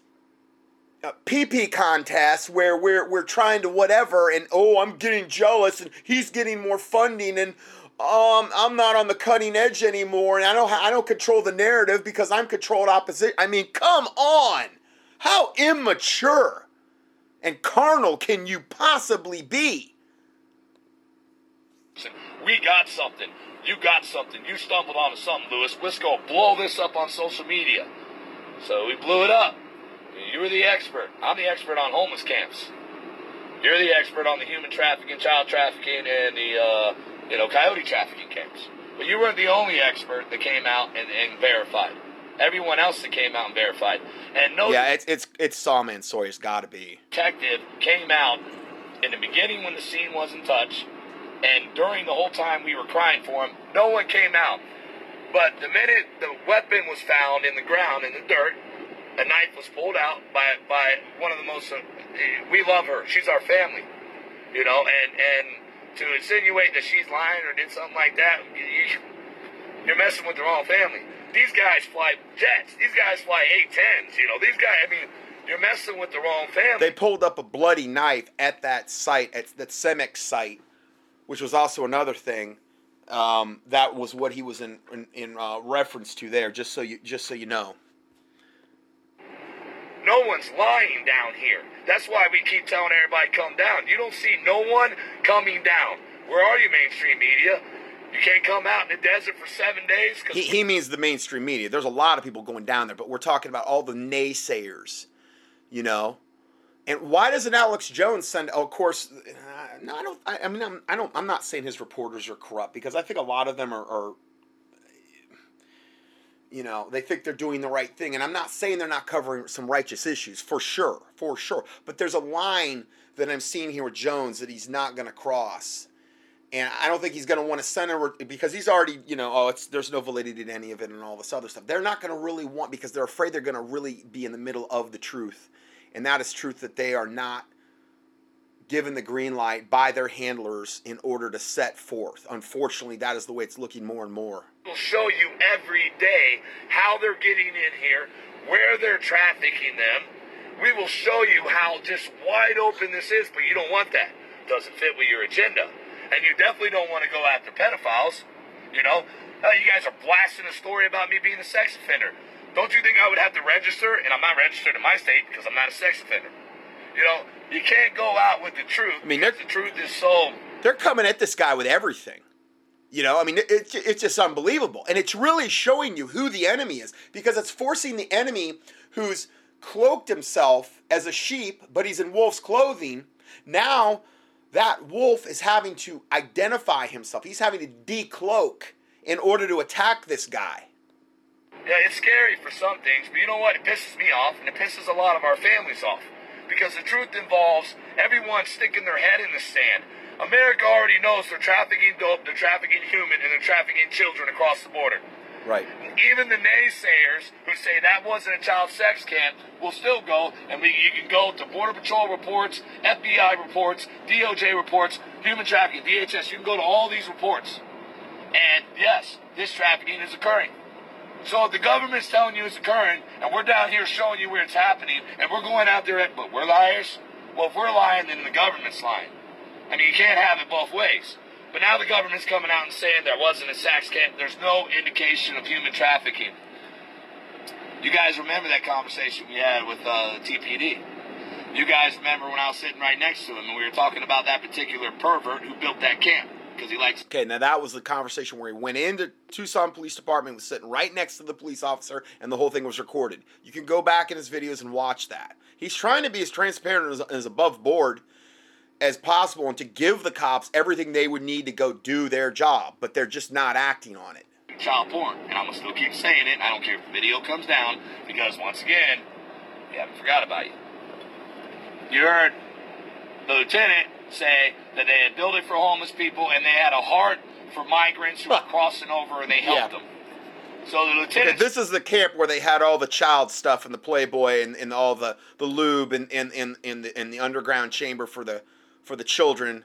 uh, PP contest where we're we're trying to whatever and oh I'm getting jealous and he's getting more funding and um I'm not on the cutting edge anymore and I don't I don't control the narrative because I'm controlled opposition. I mean, come on. How immature and carnal can you possibly be? We got something. You got something. You stumbled onto something, Lewis. Let's go blow this up on social media. So we blew it up. You were the expert. I'm the expert on homeless camps. You're the expert on the human trafficking, child trafficking, and the uh, you know coyote trafficking camps. But you weren't the only expert that came out and, and verified. everyone else that came out and verified. And no Yeah, it's it's it's Sawman It's got to be. detective came out in the beginning when the scene wasn't touched, and during the whole time we were crying for him, no one came out. But the minute the weapon was found in the ground in the dirt, a knife was pulled out by by one of the most. Uh, we love her. She's our family, you know. And and to insinuate that she's lying or did something like that, you, you're messing with the wrong family. These guys fly jets. These guys fly A-10s. You know, these guys. I mean, you're messing with the wrong family. They pulled up a bloody knife at that site, at that Cemex site, which was also another thing. Um, that was what he was in in, in uh, reference to there. Just so you just so you know. No one's lying down here. That's why we keep telling everybody come down. You don't see no one coming down. Where are you, mainstream media? You can't come out in the desert for seven days He, he means the mainstream media. There's a lot of people going down there, but we're talking about all the naysayers, you know. And why doesn't Alex Jones send? Oh, of course, uh, no, I don't. I, I mean, I'm, I don't. I'm not saying his reporters are corrupt because I think a lot of them are, are, you know, they think they're doing the right thing, and I'm not saying they're not covering some righteous issues for sure, for sure. But there's a line that I'm seeing here with Jones that he's not going to cross and I don't think he's going to want to send a because he's already you know oh it's there's no validity to any of it and all this other stuff. They're not going to really want because they're afraid they're going to really be in the middle of the truth, and that is truth that they are not given the green light by their handlers in order to set forth. Unfortunately, that is the way it's looking more and more. We'll show you every day how they're getting in here, where they're trafficking them. We will show you how just wide open this is, but you don't want that. Doesn't fit with your agenda. And you definitely don't want to go after pedophiles. You know, uh, you guys are blasting a story about me being a sex offender. Don't you think I would have to register? And I'm not registered in my state because I'm not a sex offender. You know, you can't go out with the truth. I mean, the truth is so. They're coming at this guy with everything. You know, I mean, it, it, it's just unbelievable. And it's really showing you who the enemy is because it's forcing the enemy who's cloaked himself as a sheep, but he's in wolf's clothing. Now, that wolf is having to identify himself. He's having to decloak in order to attack this guy. Yeah, it's scary for some things, but you know what? It pisses me off, and it pisses a lot of our families off. Because the truth involves everyone sticking their head in the sand. America already knows they're trafficking dope, they're trafficking human, and they're trafficking children across the border. Right. Even the naysayers who say that wasn't a child sex camp will still go, and we, you can go to Border Patrol reports, FBI reports, DOJ reports, human trafficking, DHS. You can go to all these reports. And yes, this trafficking is occurring. So if the government's telling you it's occurring, and we're down here showing you where it's happening, and we're going out there, but we're liars. Well, if we're lying, then the government's lying. I mean, you can't have it both ways. But now the government's coming out and saying there wasn't a sex camp. There's no indication of human trafficking. You guys remember that conversation we had with uh, TPD? You guys remember when I was sitting right next to him and we were talking about that particular pervert who built that camp because he likes. Okay, now that was the conversation where he went into Tucson Police Department, was sitting right next to the police officer, and the whole thing was recorded. You can go back in his videos and watch that. He's trying to be as transparent as, as above board as possible and to give the cops everything they would need to go do their job, but they're just not acting on it. child porn. And I'm to still keep saying it. I don't care if the video comes down because, once again, we haven't forgot about you. You heard the lieutenant say that they had built it for homeless people and they had a heart for migrants who were crossing over and they helped Yeah. them. So the Okay, lieutenant. this is the camp where they had all the child stuff and the Playboy and, and all the, the lube and in and, and, the, and the underground chamber for the for the children.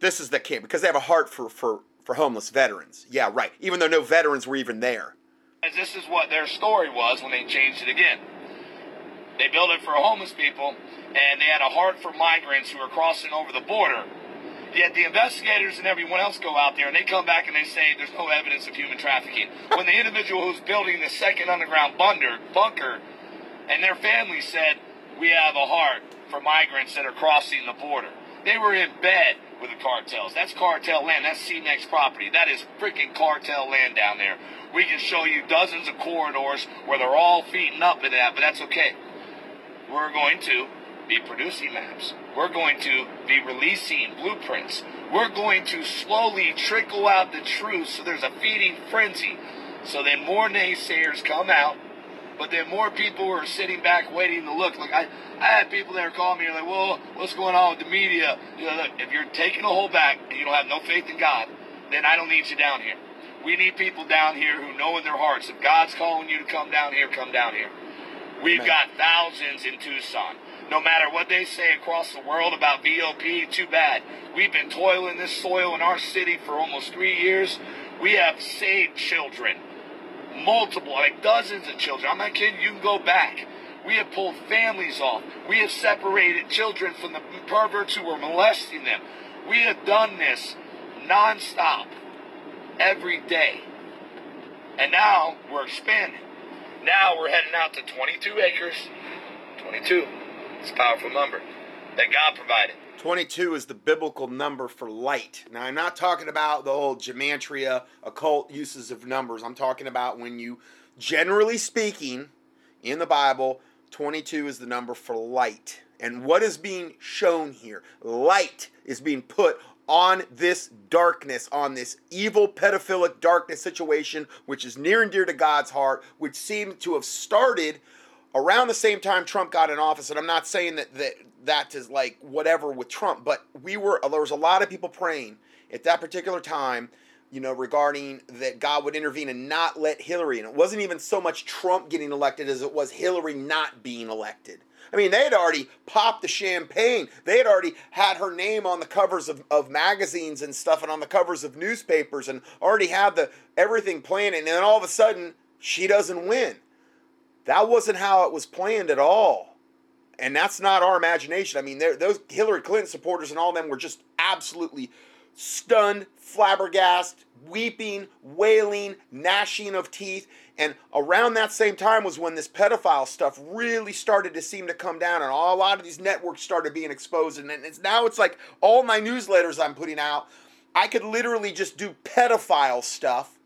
This is the camp because they have a heart for, for, for homeless veterans. Yeah, right. Even though no veterans were even there. this is what their story was when they changed it again. They built it for homeless people, and they had a heart for migrants who were crossing over the border. Yet the investigators and everyone else go out there and they come back and they say there's no evidence of human trafficking. when the individual who's building the second underground bunker, bunker and their family said, We have a heart for migrants that are crossing the border. They were in bed with the cartels. That's cartel land. That's Cemex property. That is freaking cartel land down there. We can show you dozens of corridors where they're all feeding up in that, but that's okay. We're going to be producing maps. We're going to be releasing blueprints. We're going to slowly trickle out the truth so there's a feeding frenzy. So then more naysayers come out but then more people are sitting back waiting to look. Like I, I had people that are calling me like, well, what's going on with the media? You know, look, if you're taking a hold back and you don't have no faith in God, then I don't need you down here. We need people down here who know in their hearts if God's calling you to come down here, come down here. We've got thousands in Tucson. No matter what they say across the world about VOP, too bad. We've been toiling this soil in our city for almost three years. We have saved children. Multiple, like dozens of children. I'm not kidding. You can go back. We have pulled families off. We have separated children from the perverts who were molesting them. We have done this nonstop every day. And now we're expanding. Now we're heading out to 22 acres. 22. It's a powerful number that God provided. 22 is the biblical number for light. Now, I'm not talking about the old gematria, occult uses of numbers. I'm talking about when you, generally speaking, in the Bible, 22 is the number for light. And what is being shown here? Light is being put on this darkness, on this evil pedophilic darkness situation, which is near and dear to God's heart, which seemed to have started around the same time Trump got in office. And I'm not saying that that, that is like whatever with Trump, but we were there was a lot of people praying at that particular time, you know, regarding that God would intervene and not let Hillary. And it wasn't even so much Trump getting elected as it was Hillary not being elected. I mean, they had already popped the champagne. They had already had her name on the covers of, of magazines and stuff and on the covers of newspapers and already had the everything planned. And then all of a sudden, she doesn't win. That wasn't how it was planned at all. And that's not our imagination. I mean, those Hillary Clinton supporters and all them were just absolutely stunned, flabbergasted, weeping, wailing, gnashing of teeth. And around that same time was when this pedophile stuff really started to seem to come down, and a lot of these networks started being exposed. And it's, now it's like all my newsletters I'm putting out, I could literally just do pedophile stuff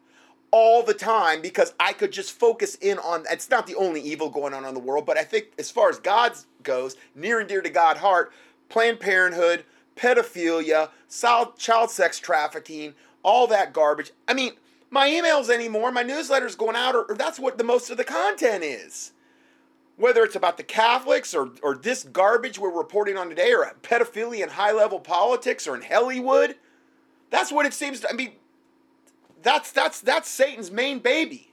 all the time because I could just focus in on it's not the only evil going on in the world, but I think as far as God goes, near and dear to God's heart, Planned Parenthood, pedophilia, child sex trafficking, all that garbage. I mean, my emails anymore, my newsletters going out, or, or that's what the most of the content is. Whether it's about the Catholics or, or this garbage we're reporting on today, or pedophilia in high level politics or in Hollywood, that's what it seems to. I mean, that's that's that's Satan's main baby.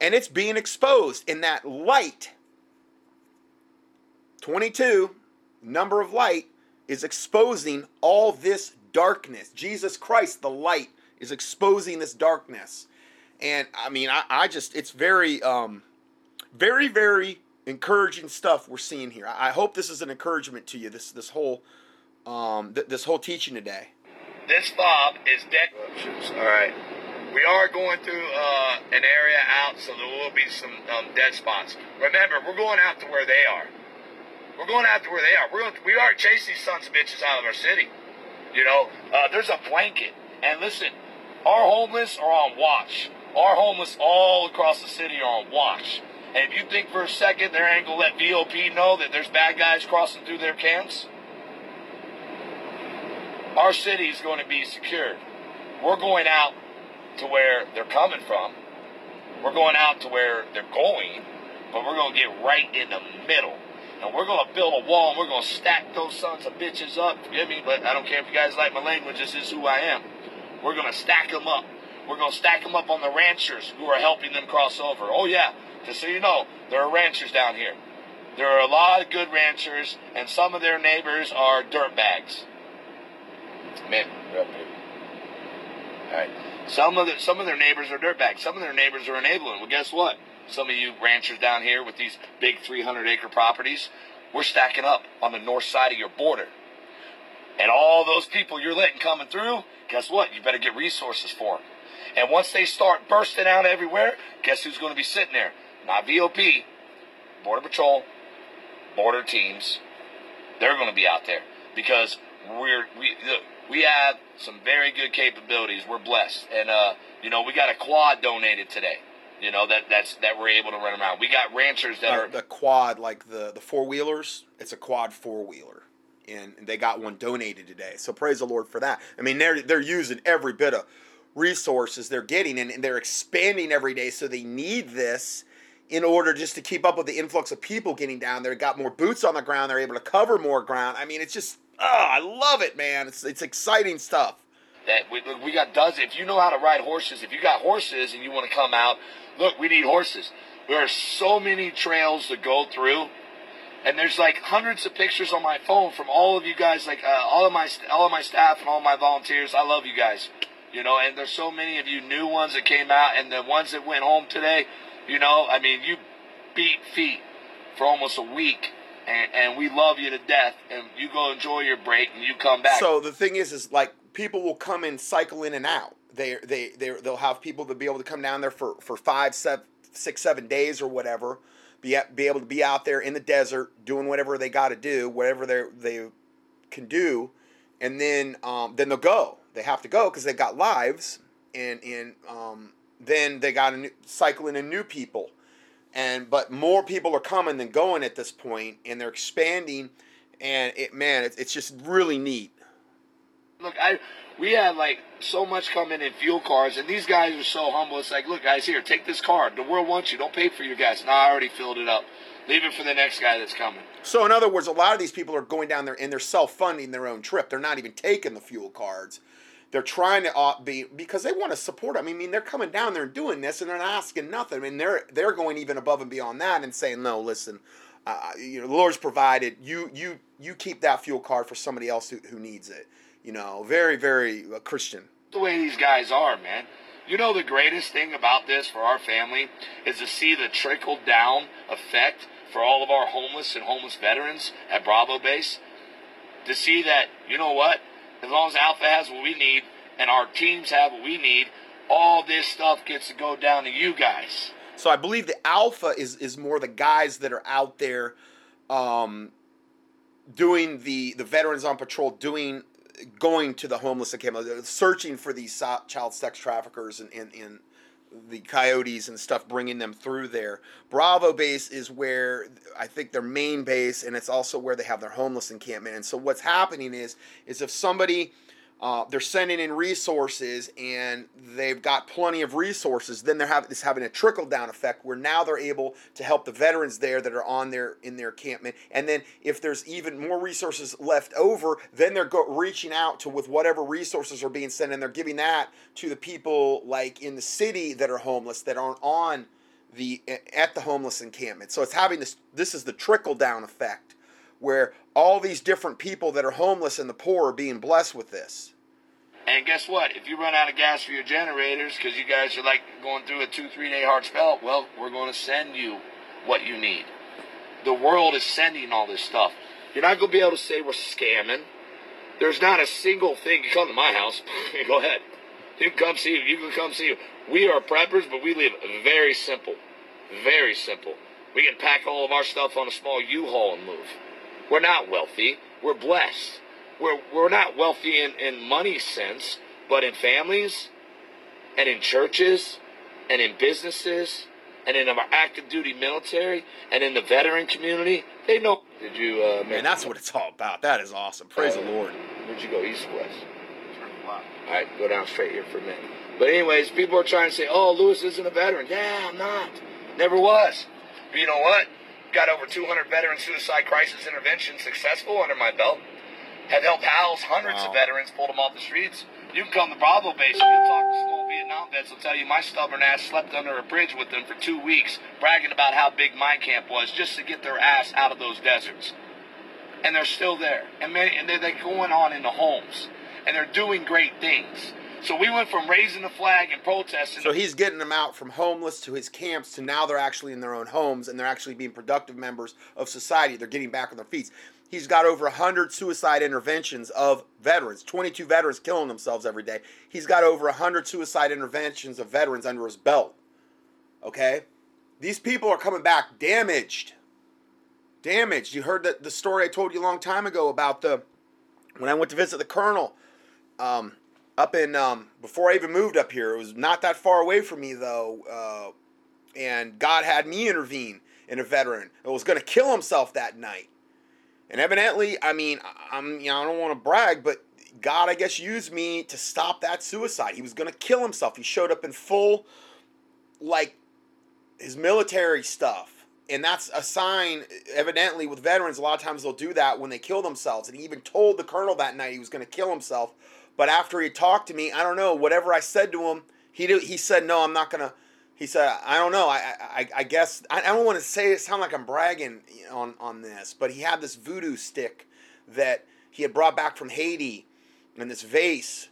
And it's being exposed in that light. 22, number of light, is exposing all this darkness. Jesus Christ, the light, is exposing this darkness. And I mean, I, I just it's very um very, very encouraging stuff we're seeing here. I I hope this is an encouragement to you, this this whole um th- this whole teaching today. This fob is dead. All right. We are going through uh, an area out, so there will be some um, dead spots. Remember, we're going out to where they are. We're going out to where they are. We're going we are chasing these sons of bitches out of our city. You know, uh, there's a blanket. And listen, our homeless are on watch. Our homeless all across the city are on watch. And if you think for a second they ain't gonna let VOP know that there's bad guys crossing through their camps, our city is going to be secured. We're going out to where they're coming from. We're going out to where they're going, but we're going to get right in the middle. And we're going to build a wall and we're going to stack those sons of bitches up. Forgive me, but I don't care if you guys like my language. This is who I am. We're going to stack them up. We're going to stack them up on the ranchers who are helping them cross over. Oh, yeah. Just so you know, there are ranchers down here. There are a lot of good ranchers, and some of their neighbors are dirtbags. Man, we're up here. All right. Some of the, some of their neighbors are dirtbags. Some of their neighbors are enabling. Well, guess what? Some of you ranchers down here with these big 300 acre properties, we're stacking up on the north side of your border. And all those people you're letting coming through, guess what? You better get resources for them. And once they start bursting out everywhere, guess who's going to be sitting there? Not VOP, Border Patrol, border teams. They're going to be out there because we're we look, we have some very good capabilities. We're blessed, and uh, you know we got a quad donated today. You know that that's that we're able to run around. We got ranchers that Uh, are the quad, like the the four wheelers, it's a quad four wheeler, and they got one donated today. So praise the Lord for that. I mean, they're they're using every bit of resources they're getting, and, and they're expanding every day. So they need this in order just to keep up with the influx of people getting down there. Got more boots on the ground. They're able to cover more ground. I mean, it's just oh, I love it, man. It's it's exciting stuff. that we, we got dozens. If you know how to ride horses, if you got horses and you want to come out, look, we need horses. There are so many trails to go through, and there's like hundreds of pictures on my phone from all of you guys, like uh, all of my all of my staff and all my volunteers. I love you guys, you know. And there's so many of you new ones that came out, and the ones that went home today. You know, I mean, you beat feet for almost a week. And, and we love you to death, and you go enjoy your break, and you come back. So the thing is, is like people will come and cycle in and out. They they they they'll have people to be able to come down there for for five, seven, six, seven days or whatever. Be be able to be out there in the desert doing whatever they got to do, whatever they they can do, and then um, then they'll go. They have to go because they've got lives, and and um, then they got to new, cycle in new people and but more people are coming than going at this point and they're expanding and it man it's, it's just really neat Look, I we had like so much coming in fuel cars, and these guys are so humble. It's like, look, guys, here, take this car. The world wants you. Don't pay for your gas. No, I already filled it up. Leave it for the next guy that's coming. so in other words a lot of these people are going down there and they're self-funding their own trip they're not even taking the fuel cards they're trying to uh, be because they want to support them. I mean, they're coming down there and doing this, and they're not asking nothing. I mean, they're they're going even above and beyond that and saying, "No, listen, uh, you know, the Lord's provided. You you you keep that fuel card for somebody else who, who needs it." You know, very very uh, Christian. The way these guys are, man. You know, the greatest thing about this for our family is to see the trickle down effect for all of our homeless and homeless veterans at Bravo Base. To see that, you know what? As long as Alpha has what we need and our teams have what we need, all this stuff gets to go down to you guys. So I believe the alpha is is more the guys that are out there, um, doing the the veterans on patrol, doing going to the homeless encampment, searching for these child sex traffickers and and. and the coyotes and stuff bringing them through there bravo base is where i think their main base and it's also where they have their homeless encampment and so what's happening is is if somebody uh, they're sending in resources and they've got plenty of resources. Then they're having this having a trickle down effect where now they're able to help the veterans there that are on their in their encampment. And then if there's even more resources left over then they're go, reaching out to with whatever resources are being sent and they're giving that to the people like in the city that are homeless that aren't on the at the homeless encampment. So it's having this this is the trickle down effect where all these different people that are homeless and the poor are being blessed with this. And guess what? If you run out of gas for your generators because you guys are like going through a two, three day hard spell, well, we're going to send you what you need. The world is sending all this stuff. You're not going to be able to say we're scamming. There's not a single thing. You come to my house, go ahead. You can come see you. You can come see you. We are preppers, but we live very simple. Very simple. We can pack all of our stuff on a small U-Haul and move. We're not wealthy. We're blessed. We're, we're not wealthy in, in money sense, but in families and in churches and in businesses and in our active duty military and in the veteran community. They know. Did you, uh, Man, that's what it's all about. That is awesome. Praise the Lord. Where'd you go? East west? All right, go down straight here for a minute. But anyways, people are trying to say, "Oh, Lewis isn't a veteran." Yeah, I'm not. Never was. But you know what? Got over 200 veteran suicide crisis interventions successful under my belt. Have helped house hundreds Wow. of veterans, pulled them off the streets. You can come to Bravo Base and you'll talk to small Vietnam vets. Will tell you my stubborn ass slept under a bridge with them for two weeks, bragging about how big my camp was, just to get their ass out of those deserts and they're still there. And, many, and they're, they're going on in the homes, and they're doing great things. So we went from raising the flag and protesting. So he's getting them out from homeless to his camps to now they're actually in their own homes and they're actually being productive members of society. They're getting back on their feet. He's got over 100 suicide interventions of veterans, 22 veterans killing themselves every day. He's got over 100 suicide interventions of veterans under his belt. Okay? These people are coming back damaged. Damaged. You heard the, the story I told you a long time ago about the when I went to visit the colonel. Um, up in um, before I even moved up here. It was not that far away from me though, uh, and God had me intervene in a veteran that was going to kill himself that night. And evidently, I mean, I'm you know I don't want to brag, but God I guess used me to stop that suicide. He was going to kill himself. He showed up in full, like his military stuff, and that's a sign. Evidently, with veterans, a lot of times they'll do that when they kill themselves. And he even told the colonel that night he was going to kill himself. But after he talked to me, I don't know whatever I said to him. He he said no, I'm not gonna. He said I don't know. I I, I guess I, I don't want to say it sound like I'm bragging on on this, but he had this voodoo stick that he had brought back from Haiti, and this vase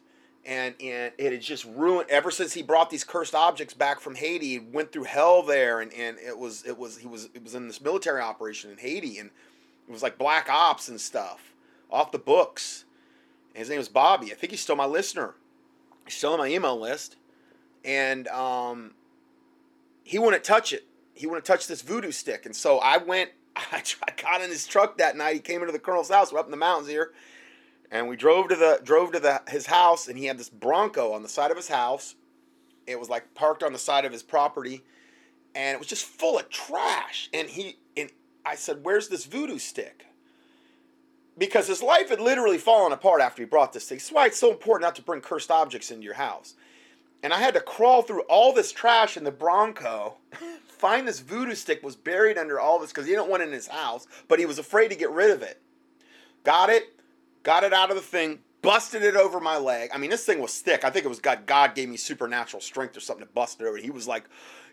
and and it had just ruined ever since he brought these cursed objects back from Haiti. He went through hell there, and, and it was it was he was it was in this military operation in Haiti, and it was like black ops and stuff off the books. His name was Bobby. I think he's still my listener. He's still on my email list, and um, he wouldn't touch it. He wouldn't touch this voodoo stick, and so I went. I got in his truck that night. He came into the colonel's house. We're up in the mountains here and we drove to the drove to the his house and he had this bronco on the side of his house it was like parked on the side of his property and it was just full of trash and he and i said where's this voodoo stick because his life had literally fallen apart after he brought this thing that's why it's so important not to bring cursed objects into your house and i had to crawl through all this trash in the bronco find this voodoo stick was buried under all this because he didn't want it in his house but he was afraid to get rid of it got it got it out of the thing, busted it over my leg. I mean, this thing was thick. I think it was God. God gave me supernatural strength or something to bust it over. He was like,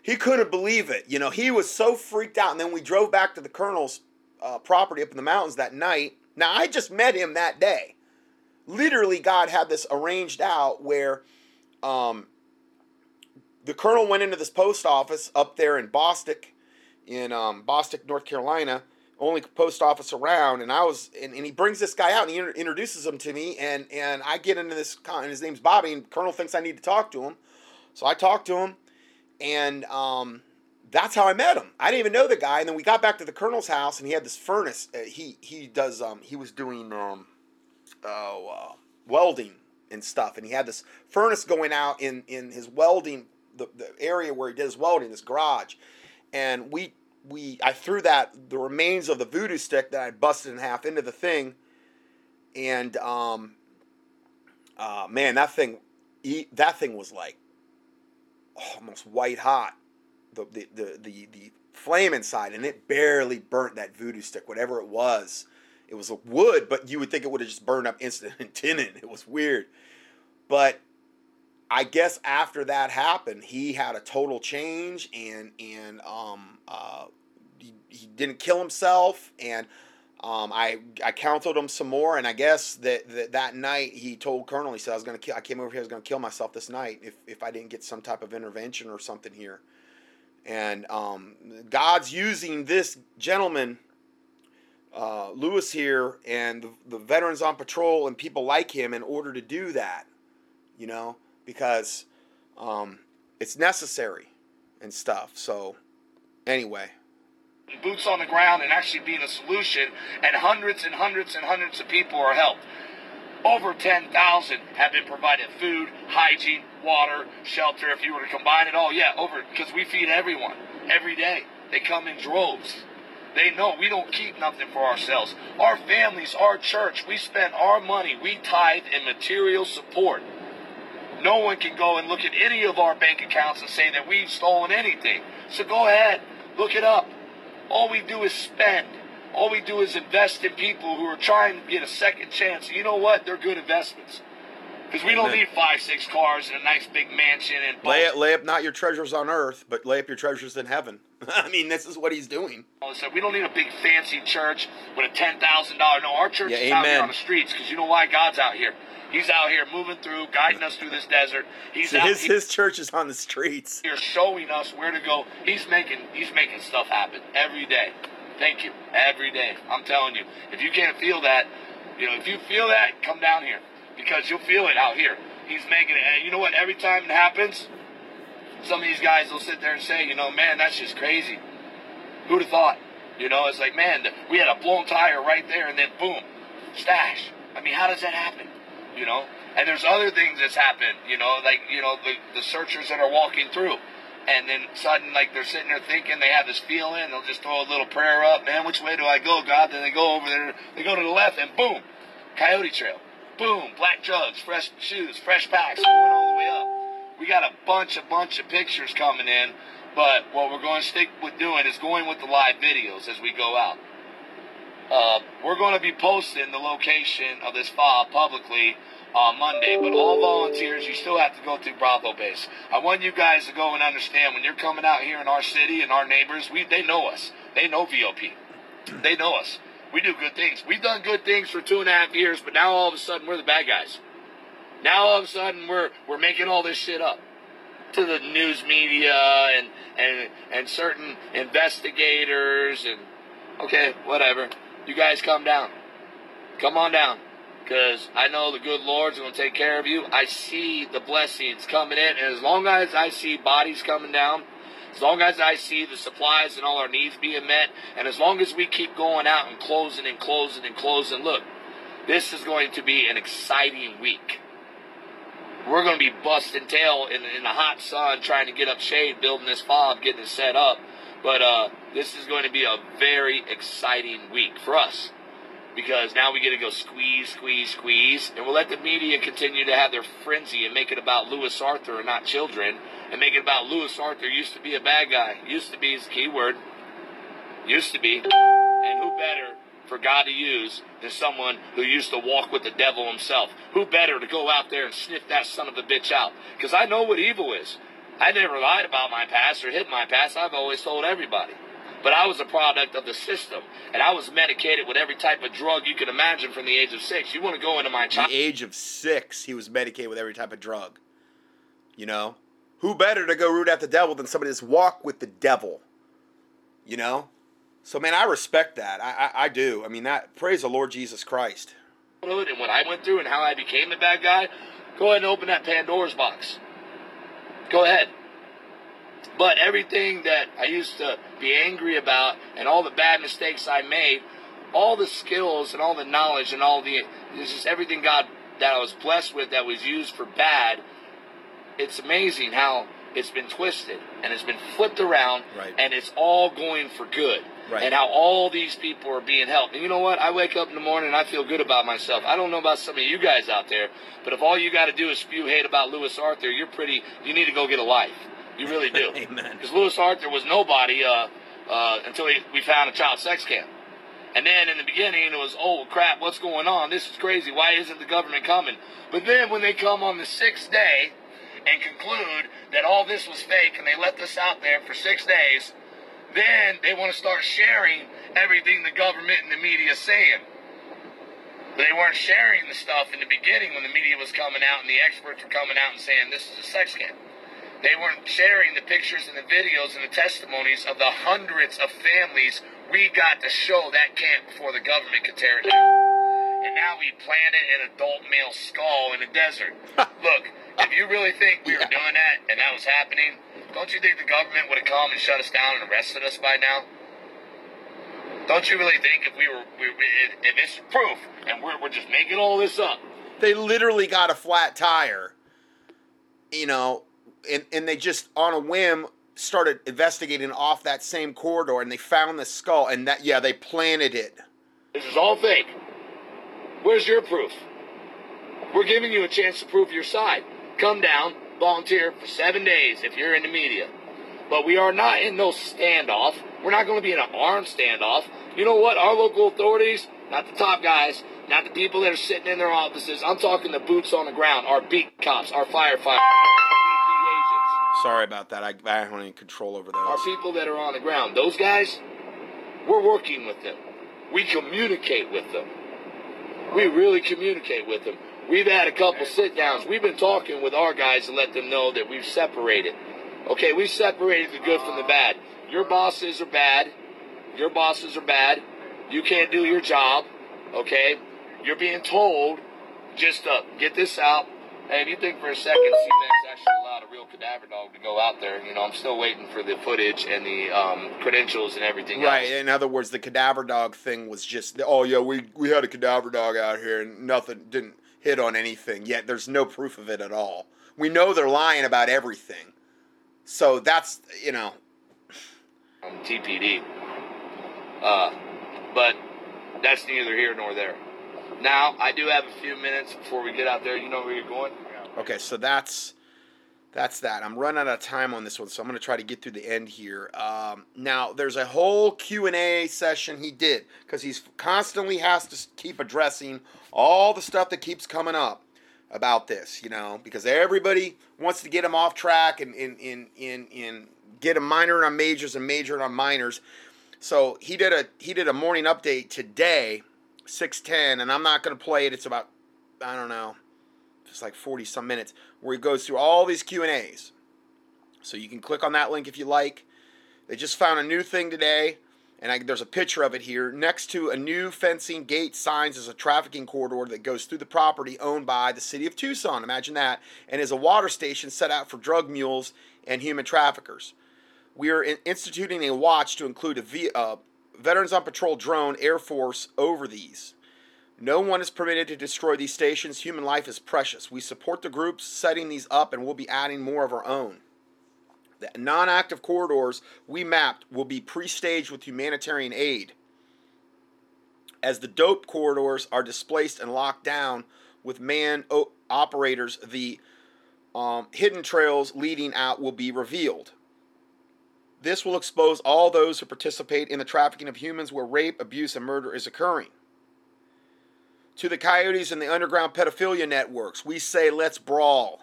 he couldn't believe it. You know, he was so freaked out. And then we drove back to the colonel's uh, property up in the mountains that night. Now I just met him that day. Literally, God had this arranged out where um, the colonel went into this post office up there in Bostic, in um, Bostic, North Carolina only post office around and i was and, and he brings this guy out and he inter- introduces him to me and and i get into this con and his name's bobby and colonel thinks i need to talk to him so i talk to him and um, that's how i met him. I didn't even know the guy. And then we got back to the colonel's house and he had this furnace. Uh, he he does um he was doing um oh uh, welding and stuff. And he had this furnace going out in in his welding the, the area where he did his welding this garage. And we we I threw that the remains of the voodoo stick that I busted in half into the thing, and um, uh, man, that thing, that thing was like almost white hot, the the the the, the flame inside, and it barely burnt that voodoo stick, whatever it was. It was wood, but you would think it would have just burned up instant and tinted. It was weird, but I guess after that happened, he had a total change, and and um, uh, he, he didn't kill himself, and um, I I counseled him some more, and I guess that, that that night he told Colonel, he said I was gonna kill, I came over here, I was gonna kill myself this night if if I didn't get some type of intervention or something here, and um, God's using this gentleman. Uh, Lewis here and the, the veterans on patrol and people like him in order to do that, you know, because um, it's necessary and stuff. So, anyway. Boots on the ground and actually being a solution, and hundreds and hundreds and hundreds of people are helped. Over 10,000 have been provided food, hygiene, water, shelter. If you were to combine it all, yeah, over, because we feed everyone every day. They come in droves. They know we don't keep nothing for ourselves. Our families, our church, we spend our money, we tithe in material support. No one can go and look at any of our bank accounts and say that we've stolen anything. So go ahead, look it up. All we do is spend. All we do is invest in people who are trying to get a second chance. You know what? They're good investments. Because we don't need five, six cars and a nice big mansion and lay, lay up not your treasures on earth, but lay up your treasures in heaven. I mean, this is what he's doing. So we don't need a big fancy church with a ten thousand dollar. No, our church yeah, is amen. out here on the streets because you know why God's out here. He's out here moving through, guiding us through this desert. He's so out, his his church is on the streets. He's showing us where to go. He's making he's making stuff happen every day. Thank you. Every day. I'm telling you. If you can't feel that, you know, if you feel that, come down here. Because you'll feel it out here. He's making it. And you know what? Every time it happens, some of these guys will sit there and say, you know, man, that's just crazy. Who'd have thought? You know, it's like, man, we had a blown tire right there, and then boom, stash. I mean, how does that happen? you know. And there's other things that's happened, you know, like you know the the searchers that are walking through, and then sudden like they're sitting there thinking they have this feeling, they'll just throw a little prayer up, man, which way do I go, God? Then they go over there, they go to the left, and boom, coyote trail, boom, black drugs, fresh shoes, fresh packs, going all the way up. We got a bunch, a bunch of pictures coming in But what we're going to stick with doing is going with the live videos as we go out. Uh, we're going to be posting the location of this fob publicly on Monday, but all volunteers, you still have to go through Bravo Base. I want you guys to go and understand when you're coming out here in our city and our neighbors, we they know us. They know VOP. They know us. We do good things. We've done good things for two and a half years, but now all of a sudden we're the bad guys. Now all of a sudden we're we're making all this shit up to the news media and and and certain investigators and okay, whatever. You guys come down. Come on down. Because I know the good Lord's to take care of you. I see the blessings coming in. And as long as I see bodies coming down, as long as I see the supplies and all our needs being met, and as long as we keep going out and closing and closing and closing, look, this is going to be an exciting week. We're going to be busting tail in, in the hot sun trying to get up shade, building this fob, getting it set up. But uh, this is going to be a very exciting week for us because now we get to go squeeze, squeeze, squeeze, and we'll let the media continue to have their frenzy and make it about Lewis Arthur and not children, and make it about Lewis Arthur used to be a bad guy. Used to be is the key word. Used to be. And who better for God to use than someone who used to walk with the devil himself? Who better to go out there and sniff that son of a bitch out? Because I know what evil is. I never lied about my past or hid my past. I've always told everybody. But I was a product of the system, and I was medicated with every type of drug you can imagine from the age of six. You want to go into my the age of six, he was medicated with every type of drug. You know, who better to go root out the devil than somebody that's walked with the devil? You know, so man, I respect that. I, I I do. I mean that. Praise the Lord Jesus Christ. and what I went through and how I became the bad guy, go ahead and open that Pandora's box. Go ahead. But everything that I used to be angry about and all the bad mistakes I made, all the skills and all the knowledge and all the it's just everything God that I was blessed with that was used for bad, it's amazing how it's been twisted and it's been flipped around Right. and it's all going for good. Right. And how all these people are being helped. And you know what? I wake up in the morning and I feel good about myself. I don't know about some of you guys out there, but if all you got to do is spew hate about Lewis Arthur, you're pretty. You need to go get a life. You really do. Amen. Because Lewis Arthur was nobody uh, uh, until he, we found a child sex camp. And then in the beginning, it was, oh crap, what's going on? This is crazy. Why isn't the government coming? But then when they come on the sixth day and conclude that all this was fake and they left us out there for six days, then they want to start sharing everything the government and the media is saying. But they weren't sharing the stuff in the beginning when the media was coming out and the experts were coming out and saying this is a sex camp. They weren't sharing the pictures and the videos and the testimonies of the hundreds of families we got to show that camp before the government could tear it down. And now we planted an adult male skull in the desert. Look, if you really think we were doing that and that was happening, don't you think the government would have come and shut us down and arrested us by now? Don't you really think if we were, we, we- if it's proof and we're, we're just making all this up, They literally got a flat tire. You know, and and they just on a whim started investigating off that same corridor, and they found the skull, and that yeah, they planted it. This is all fake. Where's your proof? We're giving you a chance to prove your side. Come down, volunteer for seven days if you're in the media. But we are not in no standoff. We're not going to be in an armed standoff. You know what? Our local authorities, not the top guys, not the people that are sitting in their offices. I'm talking the boots on the ground, our beat cops, our firefighters. Sorry about that. I, I don't have any control over that. Our people that are on the ground, those guys, we're working with them. We communicate with them. We really communicate with them. We've had a couple sit downs. We've been talking with our guys to let them know that we've separated. Okay, we've separated the good from the bad. Your bosses are bad. Your bosses are bad. You can't do your job. Okay? You're being told just to get this out. Hey, if you think for a second Cemex actually allowed a real cadaver dog to go out there, you know, I'm still waiting for the footage and the um, credentials and everything Right. else. In other words, the cadaver dog thing was just oh yeah, we we had a cadaver dog out here and nothing didn't hit on anything. Yet there's no proof of it at all. We know they're lying about everything. So that's you know um, TPD. Uh, but that's neither here nor there. Now, I do have a few minutes before we get out there. You know where you're going? okay. So that's that's that. I'm running out of time on this one, so I'm going to try to get through the end here. Um, now, there's a whole Q and A session he did because he's constantly has to keep addressing all the stuff that keeps coming up about this, you know, because everybody wants to get him off track and in in in in get him minoring on majors and majoring on minors. So he did a he did a morning update today, six ten, and I'm not going to play it. It's about I don't know, it's like 40 some minutes where he goes through all these Q and A's. So you can click on that link if you like. They just found a new thing today, and I, there's a picture of it here. Next to a new fencing gate signs is a trafficking corridor that goes through the property owned by the city of Tucson. Imagine that, and is a water station set out for drug mules and human traffickers. We are in, instituting a watch to include a v, uh, Veterans on Patrol drone Air Force over these. No one is permitted to destroy these stations. Human life is precious. We support the groups setting these up and we'll be adding more of our own. The non active corridors we mapped will be pre staged with humanitarian aid. As the dope corridors are displaced and locked down with man operators, the um, hidden trails leading out will be revealed. This will expose all those who participate in the trafficking of humans where rape, abuse, and murder is occurring. To the coyotes and the underground pedophilia networks, we say, let's brawl.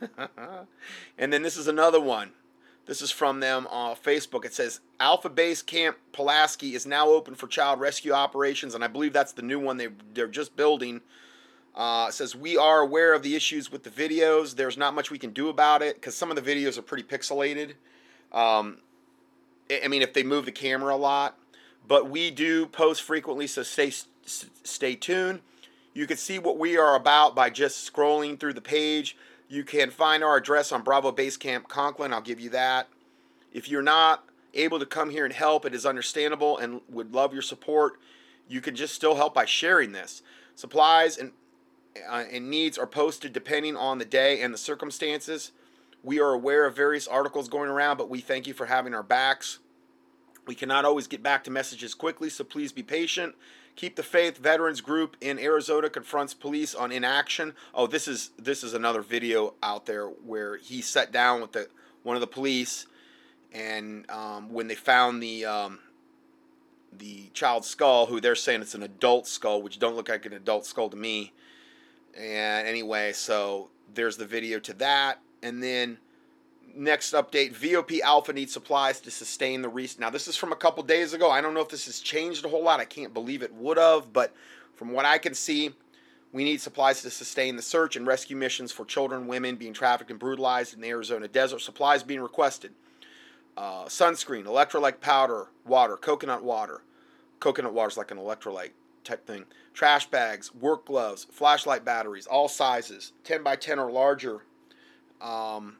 and then this is another one. This is from them on Facebook. It says Alpha Base Camp Pulaski is now open for child rescue operations, and I believe that's the new one they they're just building. Uh, says we are aware of the issues with the videos. There's not much we can do about it because some of the videos are pretty pixelated. Um, I mean, if they move the camera a lot, but we do post frequently, so stay stay tuned. You can see what we are about by just scrolling through the page. You can find our address on Bravo Base Camp Conklin. I'll give you that. If you're not able to come here and help, it is understandable and would love your support. You can just still help by sharing this. Supplies and uh, and needs are posted depending on the day and the circumstances. We are aware of various articles going around, but we thank you for having our backs. We cannot always get back to messages quickly, so please be patient Keep the Faith Veterans Group in Arizona confronts police on inaction. Oh, this is this is another video out there where he sat down with the one of the police, and um, when they found the um, the child's skull, who they're saying it's an adult skull, which don't look like an adult skull to me. And anyway, so there's the video to that, and then next update VOP Alpha needs supplies to sustain the recent. Now, this is from a couple days ago. I don't know if this has changed a whole lot. I can't believe it would have, but from what I can see, we need supplies to sustain the search and rescue missions for children, women being trafficked and brutalized in the Arizona desert. Supplies being requested uh, sunscreen, electrolyte powder, water, coconut water. Coconut water is like an electrolyte type thing. Trash bags, work gloves, flashlight batteries, all sizes, 10 by 10 or larger. Um,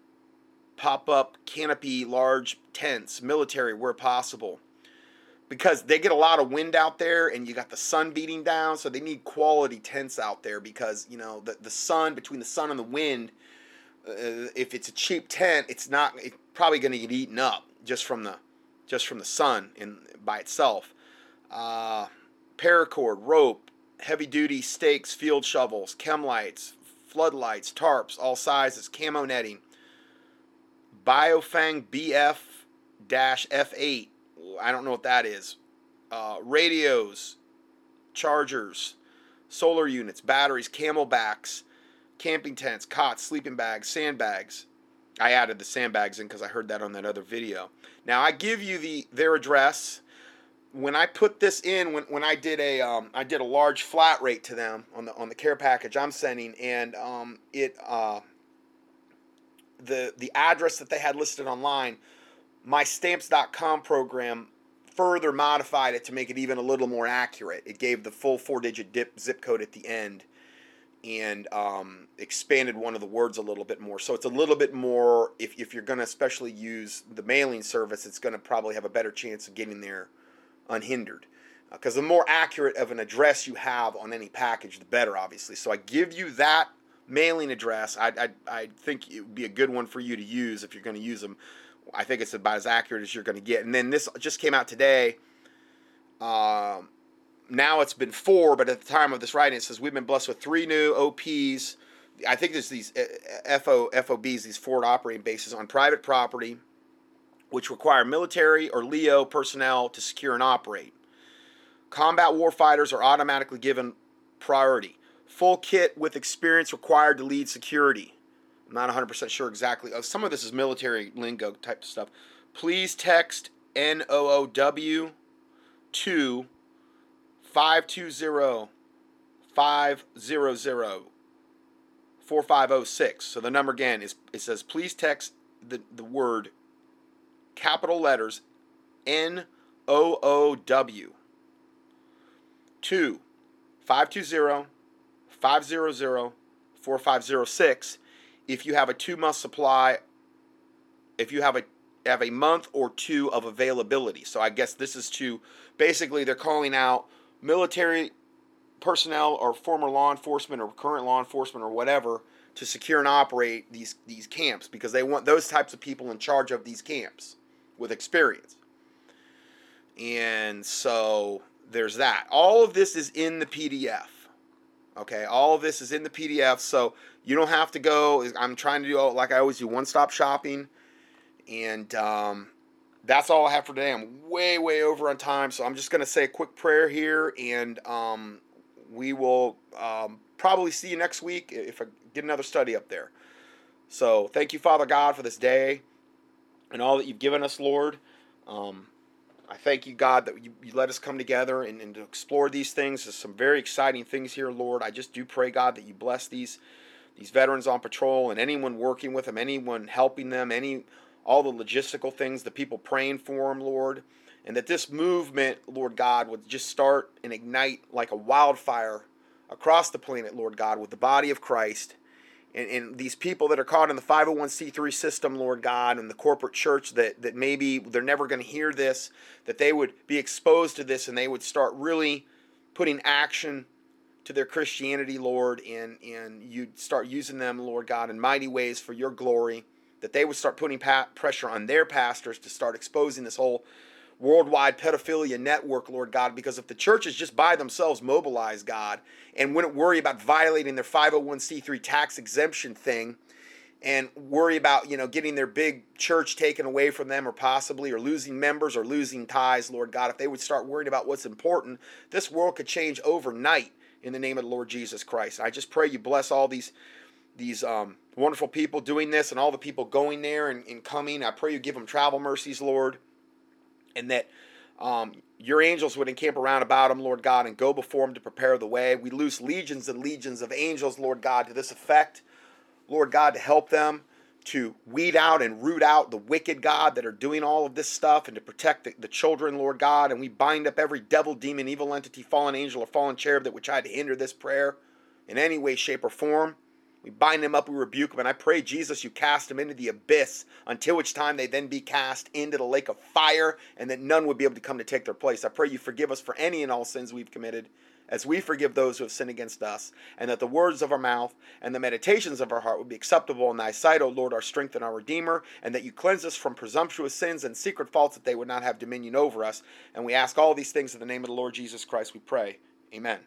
pop up canopy large tents, military where possible. Because they get a lot of wind out there and you got the sun beating down, so they need quality tents out there because, you know, the, the sun, between the sun and the wind, uh, if it's a cheap tent, it's not it's probably going to get eaten up just from the just from the sun in by itself. Uh, paracord, rope, heavy duty stakes, field shovels, chem lights, floodlights, tarps, all sizes, camo netting, Biofang BF F8. I don't know what that is. Uh, radios, chargers, solar units, batteries, camelbacks, camping tents, cots, sleeping bags, sandbags. I added the sandbags in because I heard that on that other video. Now I give you the their address. When I put this in, when, when I did a um, I did a large flat rate to them on the on the care package I'm sending, and um, it uh, the the address that they had listed online, my stamps.com program further modified it to make it even a little more accurate. It gave the full four digit dip zip code at the end and um, expanded one of the words a little bit more. So it's a little bit more, if, if you're going to especially use the mailing service, it's going to probably have a better chance of getting there unhindered. Because uh, the more accurate of an address you have on any package, the better, obviously. So I give you that mailing address, I, I, I think it would be a good one for you to use if you're going to use them. I think it's about as accurate as you're going to get. And then this just came out today. Um, now it's been four, but at the time of this writing, it says we've been blessed with three new OPs I think there's these uh, FO FOBs, these forward operating bases on private property, which require military or LEO personnel to secure and operate. Combat warfighters are automatically given priority. Full kit with experience required to lead security. I'm not 100% sure exactly. Some of this is military lingo type stuff. Please text NOOW to 520 500 4506. So the number again is it says please text the, the word capital letters N O O W. To 520 500 4506 if you have a 2 month supply if you have a have a month or two of availability. So I guess this is to basically they're calling out military personnel or former law enforcement or current law enforcement or whatever to secure and operate these these camps because they want those types of people in charge of these camps with experience. And so there's that. All of this is in the PDF. Okay, all of this is in the PDF, so you don't have to go. I'm trying to do like I always do, one-stop shopping, and um, that's all I have for today. I'm way, way over on time, so I'm just gonna say a quick prayer here, and um, we will um, probably see you next week if I get another study up there. So thank you, Father God, for this day and all that you've given us, Lord. Um, I thank you, God, that you, you let us come together and, and to explore these things. There's some very exciting things here, Lord. I just do pray, God, that you bless these these veterans on patrol and anyone working with them, anyone helping them, any all the logistical things, the people praying for them, Lord, and that this movement, Lord God, would just start and ignite like a wildfire across the planet, Lord God, with the body of Christ and, and these people that are caught in the 501c3 system, Lord God, and the corporate church that, that maybe they're never going to hear this, that they would be exposed to this and they would start really putting action to their Christianity, Lord, and, and you'd start using them, Lord God, in mighty ways for your glory, that they would start putting pa- pressure on their pastors to start exposing this whole worldwide pedophilia network, Lord God, because if the churches just by themselves mobilize God and wouldn't worry about violating their 501c3 tax exemption thing and worry about, you know, getting their big church taken away from them or possibly or losing members or losing ties, Lord God, if they would start worrying about what's important, this world could change overnight in the name of the Lord Jesus Christ. I just pray you bless all these these um, wonderful people doing this and all the people going there and, and coming. I pray you give them travel mercies, Lord and that um, your angels would encamp around about them, Lord God, and go before them to prepare the way. We loose legions and legions of angels, Lord God, to this effect, Lord God, to help them to weed out and root out the wicked, God, that are doing all of this stuff and to protect the, the children, Lord God. And we bind up every devil, demon, evil entity, fallen angel, or fallen cherub that would try to hinder this prayer in any way, shape, or form. We bind them up, we rebuke them, and I pray, Jesus, you cast them into the abyss, until which time they then be cast into the lake of fire, and that none would be able to come to take their place. I pray you forgive us for any and all sins we've committed, as we forgive those who have sinned against us, and that the words of our mouth and the meditations of our heart would be acceptable in thy sight, O Lord, our strength and our Redeemer, and that you cleanse us from presumptuous sins and secret faults, that they would not have dominion over us. And we ask all these things in the name of the Lord Jesus Christ, we pray. Amen.